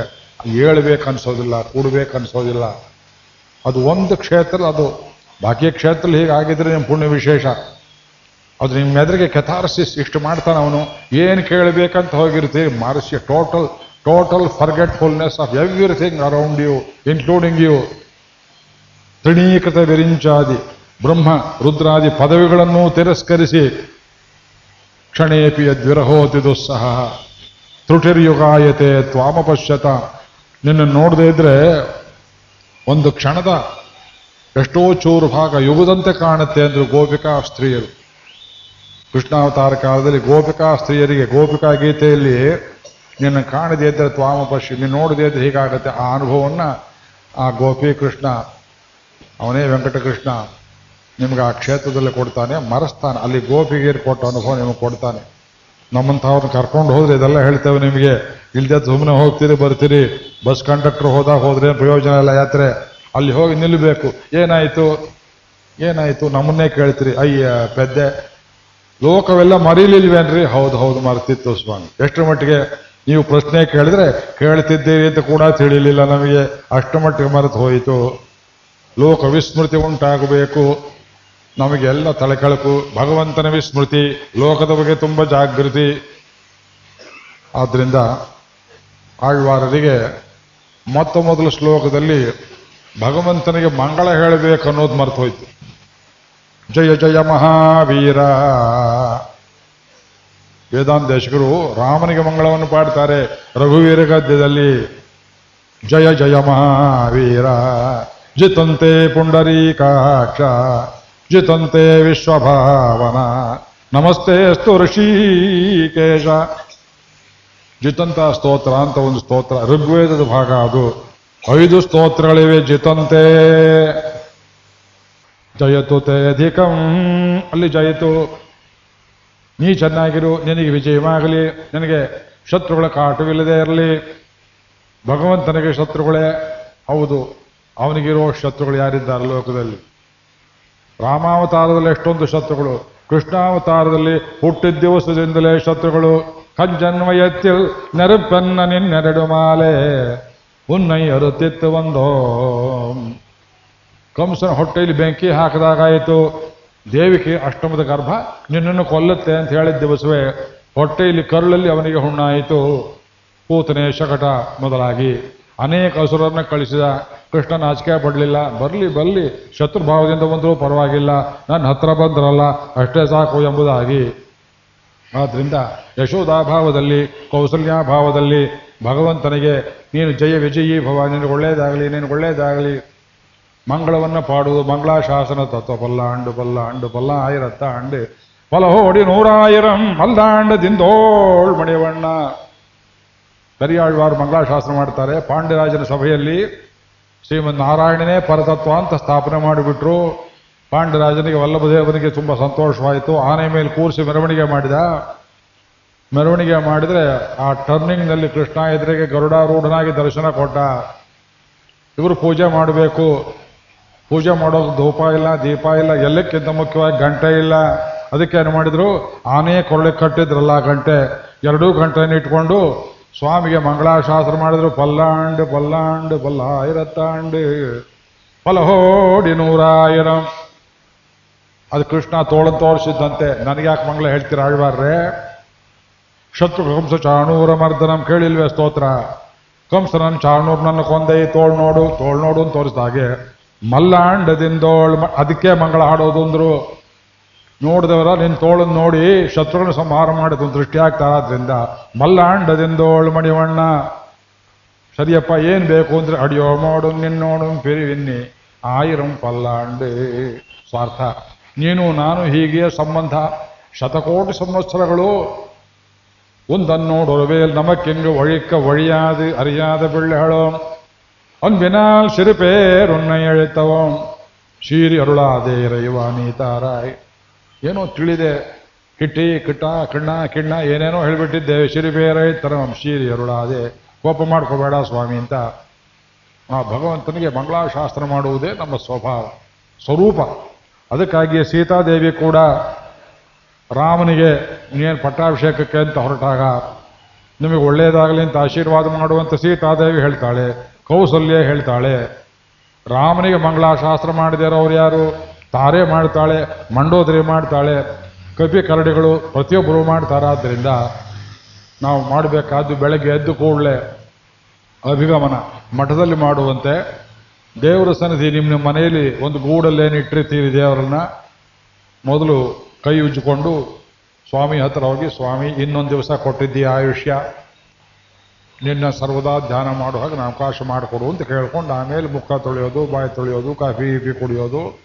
[SPEAKER 1] ಹೇಳ್ಬೇಕು ಅನ್ಸೋದಿಲ್ಲ ಕೂಡ್ಬೇಕು ಅನ್ಸೋದಿಲ್ಲ ಅದು ಒಂದು ಕ್ಷೇತ್ರ ಅದು ಬಾಕಿ ಕ್ಷೇತ್ರದಲ್ಲಿ ಹೀಗಾಗಿದ್ರೆ ನಿಮ್ಮ ಪುಣ್ಯ ವಿಶೇಷ. ಅದು ನಿಮ್ಮ ಎದುರಿಗೆ ಕೆಥಾರ್ಸಿಸ್ ಇಷ್ಟು ಮಾಡ್ತಾನೆ ಅವನು. ಏನು ಕೇಳಬೇಕಂತ ಹೋಗಿರ್ತೀವಿ ಮಾರಿಸಿ total total forgetfulness of everything around you including you ತೃಣೀಕೃತ ವಿರಿಂಚಾದಿ, ಬ್ರಹ್ಮ, ರುದ್ರಾದಿ ಪದವಿಗಳನ್ನು ತಿರಸ್ಕರಿಸಿ. ಕ್ಷಣೇಪಿ ಯದ್ವಿರಹೋತಿ ದುಸ್ಸಹ. ತ್ರುಟಿರ್ಯುಗಾಯತೆ ತ್ವಾಮಪಶ್ಯತ. ನಿನ್ನ ನೋಡದೇ ಇದ್ರೆ ಒಂದು ಕ್ಷಣದ ಎಷ್ಟೋ ಚೂರು ಭಾಗ ಯುಗದಂತೆ ಕಾಣುತ್ತೆ ಅಂದ್ರು ಗೋಪಿಕಾ ಸ್ತ್ರೀಯರು. ಕೃಷ್ಣಾವತಾರ ಕಾಲದಲ್ಲಿ ಗೋಪಿಕಾ ಸ್ತ್ರೀಯರಿಗೆ ಗೋಪಿಕಾ ಗೀತೆಯಲ್ಲಿ, ನಿನ್ನ ಕಾಣದೇ ಇದ್ದರೆ ತ್ವಾಮಪಶಿ ನೀನು ನೋಡದೇ ಇದ್ರೆ ಹೀಗಾಗತ್ತೆ, ಆ ಅನುಭವವನ್ನು ಆ ಗೋಪಿ ಕೃಷ್ಣ, ಅವನೇ ವೆಂಕಟಕೃಷ್ಣ ನಿಮ್ಗೆ ಆ ಕ್ಷೇತ್ರದಲ್ಲಿ ಕೊಡ್ತಾನೆ, ಮರೆಸ್ತಾನೆ, ಅಲ್ಲಿ ಗೋಪಿಗೆ ಕೊಟ್ಟ ಅನುಭವ ನಿಮಗೆ ಕೊಡ್ತಾನೆ. ನಮ್ಮಂಥವ್ರನ್ನ ಕರ್ಕೊಂಡು ಹೋದ್ರೆ ಇದೆಲ್ಲ ಹೇಳ್ತೇವೆ ನಿಮಗೆ. ಇಲ್ಲದೆ ಸುಮ್ಮನೆ ಹೋಗ್ತೀರಿ, ಬರ್ತೀರಿ, ಬಸ್ ಕಂಡಕ್ಟರ್ ಹೋದಾಗ ಹೋದ್ರೆ ಪ್ರಯೋಜನ ಇಲ್ಲ ಯಾತ್ರೆ. ಅಲ್ಲಿ ಹೋಗಿ ನಿಲ್ಲಬೇಕು. ಏನಾಯ್ತು? ಏನಾಯ್ತು? ನಮ್ಮನ್ನೇ ಕೇಳ್ತೀರಿ. ಅಯ್ಯ ಪೆದ್ದೆ ಲೋಕವೆಲ್ಲ ಮರೀಲಿಲ್ವೇನ್ರಿ? ಹೌದು ಹೌದು, ಮರ್ತಿತ್ತು ಸ್ವಾಮಿ. ಎಷ್ಟು ಮಟ್ಟಿಗೆ ನೀವು ಪ್ರಶ್ನೆ ಕೇಳಿದ್ರೆ ಕೇಳ್ತಿದ್ದೀರಿ ಅಂತ ಕೂಡ ತಿಳಿಲಿಲ್ಲ ನಮಗೆ. ಅಷ್ಟು ಮಟ್ಟಿಗೆ ಮರೆತು ಹೋಯಿತು. ಲೋಕ ವಿಸ್ಮೃತಿ ಉಂಟಾಗಬೇಕು. ನಮಗೆಲ್ಲ ತಲೆಕಳಕು ಭಗವಂತನ ವಿಸ್ಮೃತಿ, ಲೋಕದ ಬಗ್ಗೆ ತುಂಬ ಜಾಗೃತಿ. ಆದ್ದರಿಂದ ಆಳ್ವಾರರಿಗೆ ಮೊತ್ತ ಮೊದಲ ಶ್ಲೋಕದಲ್ಲಿ ಭಗವಂತನಿಗೆ ಮಂಗಳ ಹೇಳಬೇಕು ಅನ್ನೋದು ಮರೆತು ಹೋಯ್ತು. ಜಯ ಜಯ ಮಹಾವೀರ. ವೇದಾಂತೇಶಕರು ರಾಮನಿಗೆ ಮಂಗಳವನ್ನು ಪಾಡ್ತಾರೆ ರಘುವೀರ ಗದ್ಯದಲ್ಲಿ. ಜಯ ಜಯ ಮಹಾವೀರ. ಜಿತಂತೆ ಪುಂಡರೀಕಾಕ್ಷ ಜಿತಂತೆ ವಿಶ್ವಭಾವನ. ನಮಸ್ತೆ ಅಸ್ತು ಋಷಿಕೇಶ. ಜಿತಂತ ಸ್ತೋತ್ರ ಅಂತ ಒಂದು ಸ್ತೋತ್ರ. ಋಗ್ವೇದದ ಭಾಗ ಅದು. ಐದು ಸ್ತೋತ್ರಗಳಿವೆ ಜಿತಂತೆ. ಜಯತು ತೇ ಅಧಿಕಂ, ಅಲ್ಲಿ ಜಯತು. ನೀ ಚೆನ್ನಾಗಿರು, ನಿನಗೆ ವಿಜಯವಾಗಲಿ, ನಿನಗೆ ಶತ್ರುಗಳ ಕಾಟವಿಲ್ಲದೆ ಇರಲಿ. ಭಗವಂತನಿಗೆ ಶತ್ರುಗಳೇ. ಹೌದು, ಅವನಿಗಿರೋ ಶತ್ರುಗಳು ಯಾರಿದ್ದಾರೆ ಲೋಕದಲ್ಲಿ? ರಾಮಾವತಾರದಲ್ಲಿ ಎಷ್ಟೊಂದು ಶತ್ರುಗಳು. ಕೃಷ್ಣಾವತಾರದಲ್ಲಿ ಹುಟ್ಟಿದ ದಿವಸದಿಂದಲೇ ಶತ್ರುಗಳು. ಕಜ್ಜನ್ವಯತ್ತಿಲ್ ನೆರಪನ್ನ ನಿನ್ನೆರಡು ಮಾಲೆ. ಉನ್ನೈ ಅರುತ್ತಿತ್ತು ಒಂದು. ಕಂಸನ ಹೊಟ್ಟೆಯಲ್ಲಿ ಬೆಂಕಿ ಹಾಕಿದಾಗಾಯಿತು. ದೇವಿಕೆ ಅಷ್ಟಮದ ಗರ್ಭ, ನಿನ್ನನ್ನು ಕೊಲ್ಲುತ್ತೆ ಅಂತ ಹೇಳಿದ ದಿವಸವೇ ಹೊಟ್ಟೆಯಲ್ಲಿ ಕರುಳಲ್ಲಿ ಅವನಿಗೆ ಹುಣ್ಣಾಯಿತು. ಪೂತನೆ ಶಕಟ ಮೊದಲಾಗಿ. ಅನೇಕ ಹಸುರನ್ನ ಕಳಿಸಿದ. ಕೃಷ್ಣ ನಾಚಿಕೆ ಪಡಲಿಲ್ಲ. ಬರಲಿ ಬರಲಿ, ಶತ್ರುಭಾವದಿಂದ ಬಂದರೂ ಪರವಾಗಿಲ್ಲ. ನನ್ನ ಹತ್ರ ಬಂದ್ರಲ್ಲ, ಅಷ್ಟೇ ಸಾಕು ಎಂಬುದಾಗಿ. ಆದ್ರಿಂದ ಯಶೋಧಾಭಾವದಲ್ಲಿ ಕೌಸಲ್ಯಾಭಾವದಲ್ಲಿ ಭಗವಂತನಿಗೆ, ನೀನು ಜಯ ವಿಜಯಿ ಭವ, ನಿನಗೆ ಒಳ್ಳೇದಾಗಲಿ ನಿನಗೆ ಒಳ್ಳೇದಾಗಲಿ. ಮಂಗಳವನ್ನು ಪಾಡುವುದು ಮಂಗಳಾಶಾಸನ ತತ್ವ, ಪಲ್ಲಾಂಡು ಪಲ್ಲಾಂಡು ಪಲ್ಲ ಆಯಿರತ್ತ ಅಂಡು. ಪಲಹೋಡಿ ನೂರಾಯಿರಂ ಮಲ್ಲಾಂಡದಿಂದೋಳ್ ಮಣಿವಣ್ಣ. ಕರಿಯಾಳ್ವಾರು ಮಂಗಳಾಶಾಸನ ಮಾಡ್ತಾರೆ. ಪಾಂಡ್ಯರಾಜನ ಸಭೆಯಲ್ಲಿ ಶ್ರೀಮದ್ ನಾರಾಯಣನೇ ಪರತತ್ವ ಅಂತ ಸ್ಥಾಪನೆ ಮಾಡಿಬಿಟ್ರು. ಪಾಂಡ್ಯರಾಜನಿಗೆ ವಲ್ಲಭದೇವನಿಗೆ ತುಂಬ ಸಂತೋಷವಾಯಿತು. ಆನೆ ಮೇಲೆ ಕೂರಿಸಿ ಮೆರವಣಿಗೆ ಮಾಡಿದ. ಮೆರವಣಿಗೆ ಮಾಡಿದ್ರೆ ಆ ಟರ್ನಿಂಗ್ನಲ್ಲಿ ಕೃಷ್ಣ ಎದುರಿಗೆ ಗರುಡಾರೂಢನಾಗಿ ದರ್ಶನ ಕೊಟ್ಟ. ಇವರು ಪೂಜೆ ಮಾಡಬೇಕು. ಪೂಜೆ ಮಾಡೋದು ಧೂಪ ಇಲ್ಲ, ದೀಪ ಇಲ್ಲ, ಎಲ್ಲಕ್ಕಿಂತ ಮುಖ್ಯವಾಗಿ ಗಂಟೆ ಇಲ್ಲ. ಅದಕ್ಕೆ ಏನು ಮಾಡಿದ್ರು? ಆನೆ ಕೊರಳಿಗೆ ಕಟ್ಟಿದ್ರಲ್ಲ ಗಂಟೆ. ಎರಡೂ ಗಂಟೆಯನ್ನು ಇಟ್ಕೊಂಡು ಸ್ವಾಮಿಗೆ ಮಂಗಳಾಶಾಸ್ತ್ರ ಮಾಡಿದ್ರು. ಪಲ್ಲಾಂಡು ಪಲ್ಲಾಂಡು, ಪಲ್ಲಾಯಿರತ್ತಾಂಡ್. ಪಲಹೋಡಿ ನೂರಾಯಿರಂ. ಅದು ಕೃಷ್ಣ ತೋಳನ್ ತೋರಿಸಿದ್ದಂತೆ. ನನಗೆ ಯಾಕೆ ಮಂಗಳ ಹೇಳ್ತೀರಾ ಆಳ್ವಾರ್ರೆ ಶತ್ರು ಕಂಸ ಚಾಣೂರ ಮರ್ದನಂ ಕೇಳಿಲ್ವೇ ಸ್ತೋತ್ರ. ಕಂಸನನ್ ಚಾಣೂರ್ನನ್ನು ಕೊಂದೈ ತೋಳ್ ನೋಡು ತೋಳ್ ನೋಡು ಅಂತ ತೋರಿಸಿದ ಹಾಗೆ ಮಲ್ಲಾಂಡದಿಂದೋಳ್ ಅದಕ್ಕೆ ಮಂಗಳ ಹಾಡೋದು ಅಂದ್ರು ನೋಡಿದವರ ನಿನ್ನ ತೋಳನ್ನು ನೋಡಿ ಶತ್ರುಗಳನ್ನ ಸಂಹಾರ ಮಾಡಿದ ದೃಷ್ಟಿ ಆಗ್ತಾರಾದ್ರಿಂದ ಮಲ್ಲಾಂಡದಿಂದೋಳ್ ಮಣಿವಣ್ಣ. ಸರಿಯಪ್ಪ, ಏನ್ ಬೇಕು ಅಂದ್ರೆ ಅಡಿಯೋ ಮಾಡು, ನಿನ್ನೋಡು ಪಿರಿವಿನ್ನಿ. ಆಯಿರಂ ಪಲ್ಲಾಂಡು. ಸ್ವಾರ್ಥ. ನೀನು, ನಾನು ಹೀಗೆ ಸಂಬಂಧ. ಶತಕೋಟಿ ಸಂವತ್ಸರಗಳು உந்தன்னோடொருவேல் நமக்கெங்கு ஒழிக்க ஒழியாது அறியாத பிள்ளைகளோம் அன்பினால் சிறு பேர் உன்னை அழைத்தவோம் சீரி அருளாதே இறைவா நீ தாராய் ಏನೋ ತಿಳಿದೆ. ಕಿಟ್ಟಿ, ಕಿಟ್ಟ, ಕಿಣ್ಣಾ, ಕಿಣ್ಣ ಏನೇನೋ ಹೇಳ್ಬಿಟ್ಟಿದ್ದೇವೆ ಶ್ರೀ ಬೇರೈ ತರಂ ಶ್ರೀ ಅರುಳಾದೆ. ಕೋಪ ಮಾಡ್ಕೋಬೇಡ ಸ್ವಾಮಿ ಅಂತ. ಆ ಭಗವಂತನಿಗೆ ಮಂಗಳಾಶಾಸ್ತ್ರ ಮಾಡುವುದೇ ನಮ್ಮ ಸ್ವಭಾವ, ಸ್ವರೂಪ. ಅದಕ್ಕಾಗಿಯೇ ಸೀತಾದೇವಿ ಕೂಡ ರಾಮನಿಗೆ ನೀನು ಪಟ್ಟಾಭಿಷೇಕಕ್ಕೆ ಅಂತ ಹೊರಟಾಗ ನಿಮಗೆ ಒಳ್ಳೆಯದಾಗಲಿ ಅಂತ ಆಶೀರ್ವಾದ ಮಾಡುವಂತ ಸೀತಾದೇವಿ ಹೇಳ್ತಾಳೆ, ಕೌಸಲ್ಯ ಹೇಳ್ತಾಳೆ. ರಾಮನಿಗೆ ಮಂಗಳಾಶಾಸ್ತ್ರ ಅವ್ರು ಯಾರು? ತಾರೆ ಮಾಡ್ತಾಳೆ, ಮಂಡೋದರಿ ಮಾಡ್ತಾಳೆ ಕಪಿ ಕರಡಿಗಳು ಪ್ರತಿಯೊಬ್ಬರು ಮಾಡ್ತಾರಾದ್ದರಿಂದ ನಾವು ಮಾಡಬೇಕಾದ್ದು ಬೆಳಗ್ಗೆ ಎದ್ದು ಕೂಡಲೇ ಅಭಿಗಮನ ಮಠದಲ್ಲಿ ಮಾಡುವಂತೆ ದೇವರ ಸನ್ನಿಧಿ ನಿಮ್ಮ ಮನೆಯಲ್ಲಿ ಒಂದು ಗೂಡಲ್ಲೇನು ಇಟ್ಟಿರ್ತೀರಿ ದೇವರನ್ನ, ಮೊದಲು ಕೈ ಉಜ್ಜಿಕೊಂಡು ಸ್ವಾಮಿ ಹತ್ರ ಹೋಗಿ, ಸ್ವಾಮಿ, ಇನ್ನೊಂದು ದಿವಸ ಕೊಟ್ಟಿದ್ದೀಯ ಆಯುಷ್ಯ? ನಿನ್ನ ಸರ್ವದಾ ಧ್ಯಾನ ಮಾಡೋ ಹಾಗೆ ಅವಕಾಶ ಮಾಡಿಕೊಡು ಅಂತ ಕೇಳ್ಕೊಂಡು ಆಮೇಲೆ ಮುಖ ತೊಳೆಯೋದು, ಬಾಯಿ ತೊಳೆಯೋದು, ಕಾಫಿ ಗೀಫಿ ಕುಡಿಯೋದು.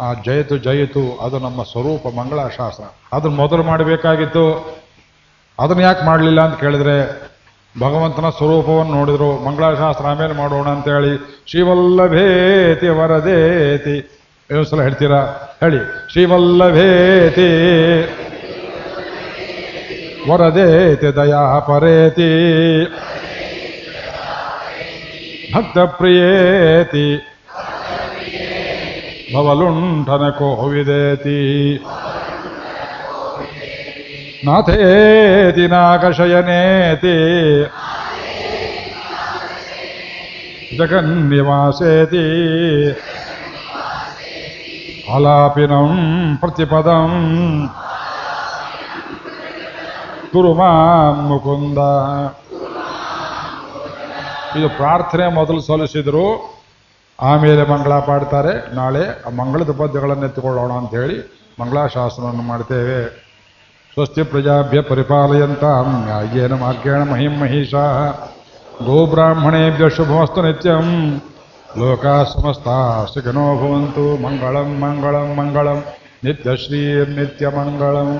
[SPEAKER 1] ಆ ಜಯತು ಜಯತು, ಅದು ನಮ್ಮ ಸ್ವರೂಪ ಮಂಗಳಾಶಾಸ್ತ್ರ. ಅದನ್ನ ಮೊದಲು ಮಾಡಬೇಕಾಗಿತ್ತು. ಅದನ್ನ ಯಾಕೆ ಮಾಡಲಿಲ್ಲ ಅಂತ ಕೇಳಿದ್ರೆ, ಭಗವಂತನ ಸ್ವರೂಪವನ್ನು ನೋಡಿದ್ರು. ಮಂಗಳಾಶಾಸ್ತ್ರ ಆಮೇಲೆ ಮಾಡೋಣ ಅಂತ ಹೇಳಿ, ಶಿವಲ್ಲಭೇತಿ ವರದೇತಿ ಸಲ ಹೇಳ್ತೀರಾ? ಹೇಳಿ. ಶ್ರೀವಲ್ಲಭೇತಿ. ವರದೇತಿ ದಯಾ ಪರೇತಿ. ಭಕ್ತ ಪ್ರಿಯೇತಿ ಭವಲುಂಠನ ಕೋವಿದೇತಿ. ನಾಥೇತಿ ನಾಗಶಯನೇತಿ. ಜಗನ್ನಿವಾಸೇತಿ. ಆಲಾಪಿನಂ ಪ್ರತಿಪದಂ ಕುರು ಮಾಂ ಮುಕುಂದ ಇದು ಪ್ರಾರ್ಥನೆ ಮೊದಲು ಸಲ್ಲಿಸಿದರು, ಆಮೇಲೆ ಮಂಗಳ ಪಾಡ್ತಾರೆ. ನಾಳೆ ಆ ಮಂಗಳದ ಪದ್ಯಗಳನ್ನು ಎತ್ತಿಕೊಳ್ಳೋಣ ಅಂತ ಹೇಳಿ ಮಂಗಳಾಶಾಸನವನ್ನು ಮಾಡ್ತೇವೆ. ಸ್ವಸ್ತಿ ಪ್ರಜಾಭ್ಯ ಪರಿಪಾಲಯಂತ ನ್ಯಾಯೇನ ಮಾರ್ಗೇಣ ಮಹಿಂ ಮಹಿಷಾ. ಗೋಬ್ರಾಹ್ಮಣೇಭ್ಯ ಶುಭಮಸ್ತು ನಿತ್ಯಂ. ಲೋಕಾ ಸಮಸ್ತಾ ಸುಖಿನೋ ಭವಂತು ಮಂಗಳಂ ಮಂಗಳಂ ಮಂಗಳಂ ನಿತ್ಯಶ್ರೀರ್ನಿತ್ಯಮಂಗಳಂ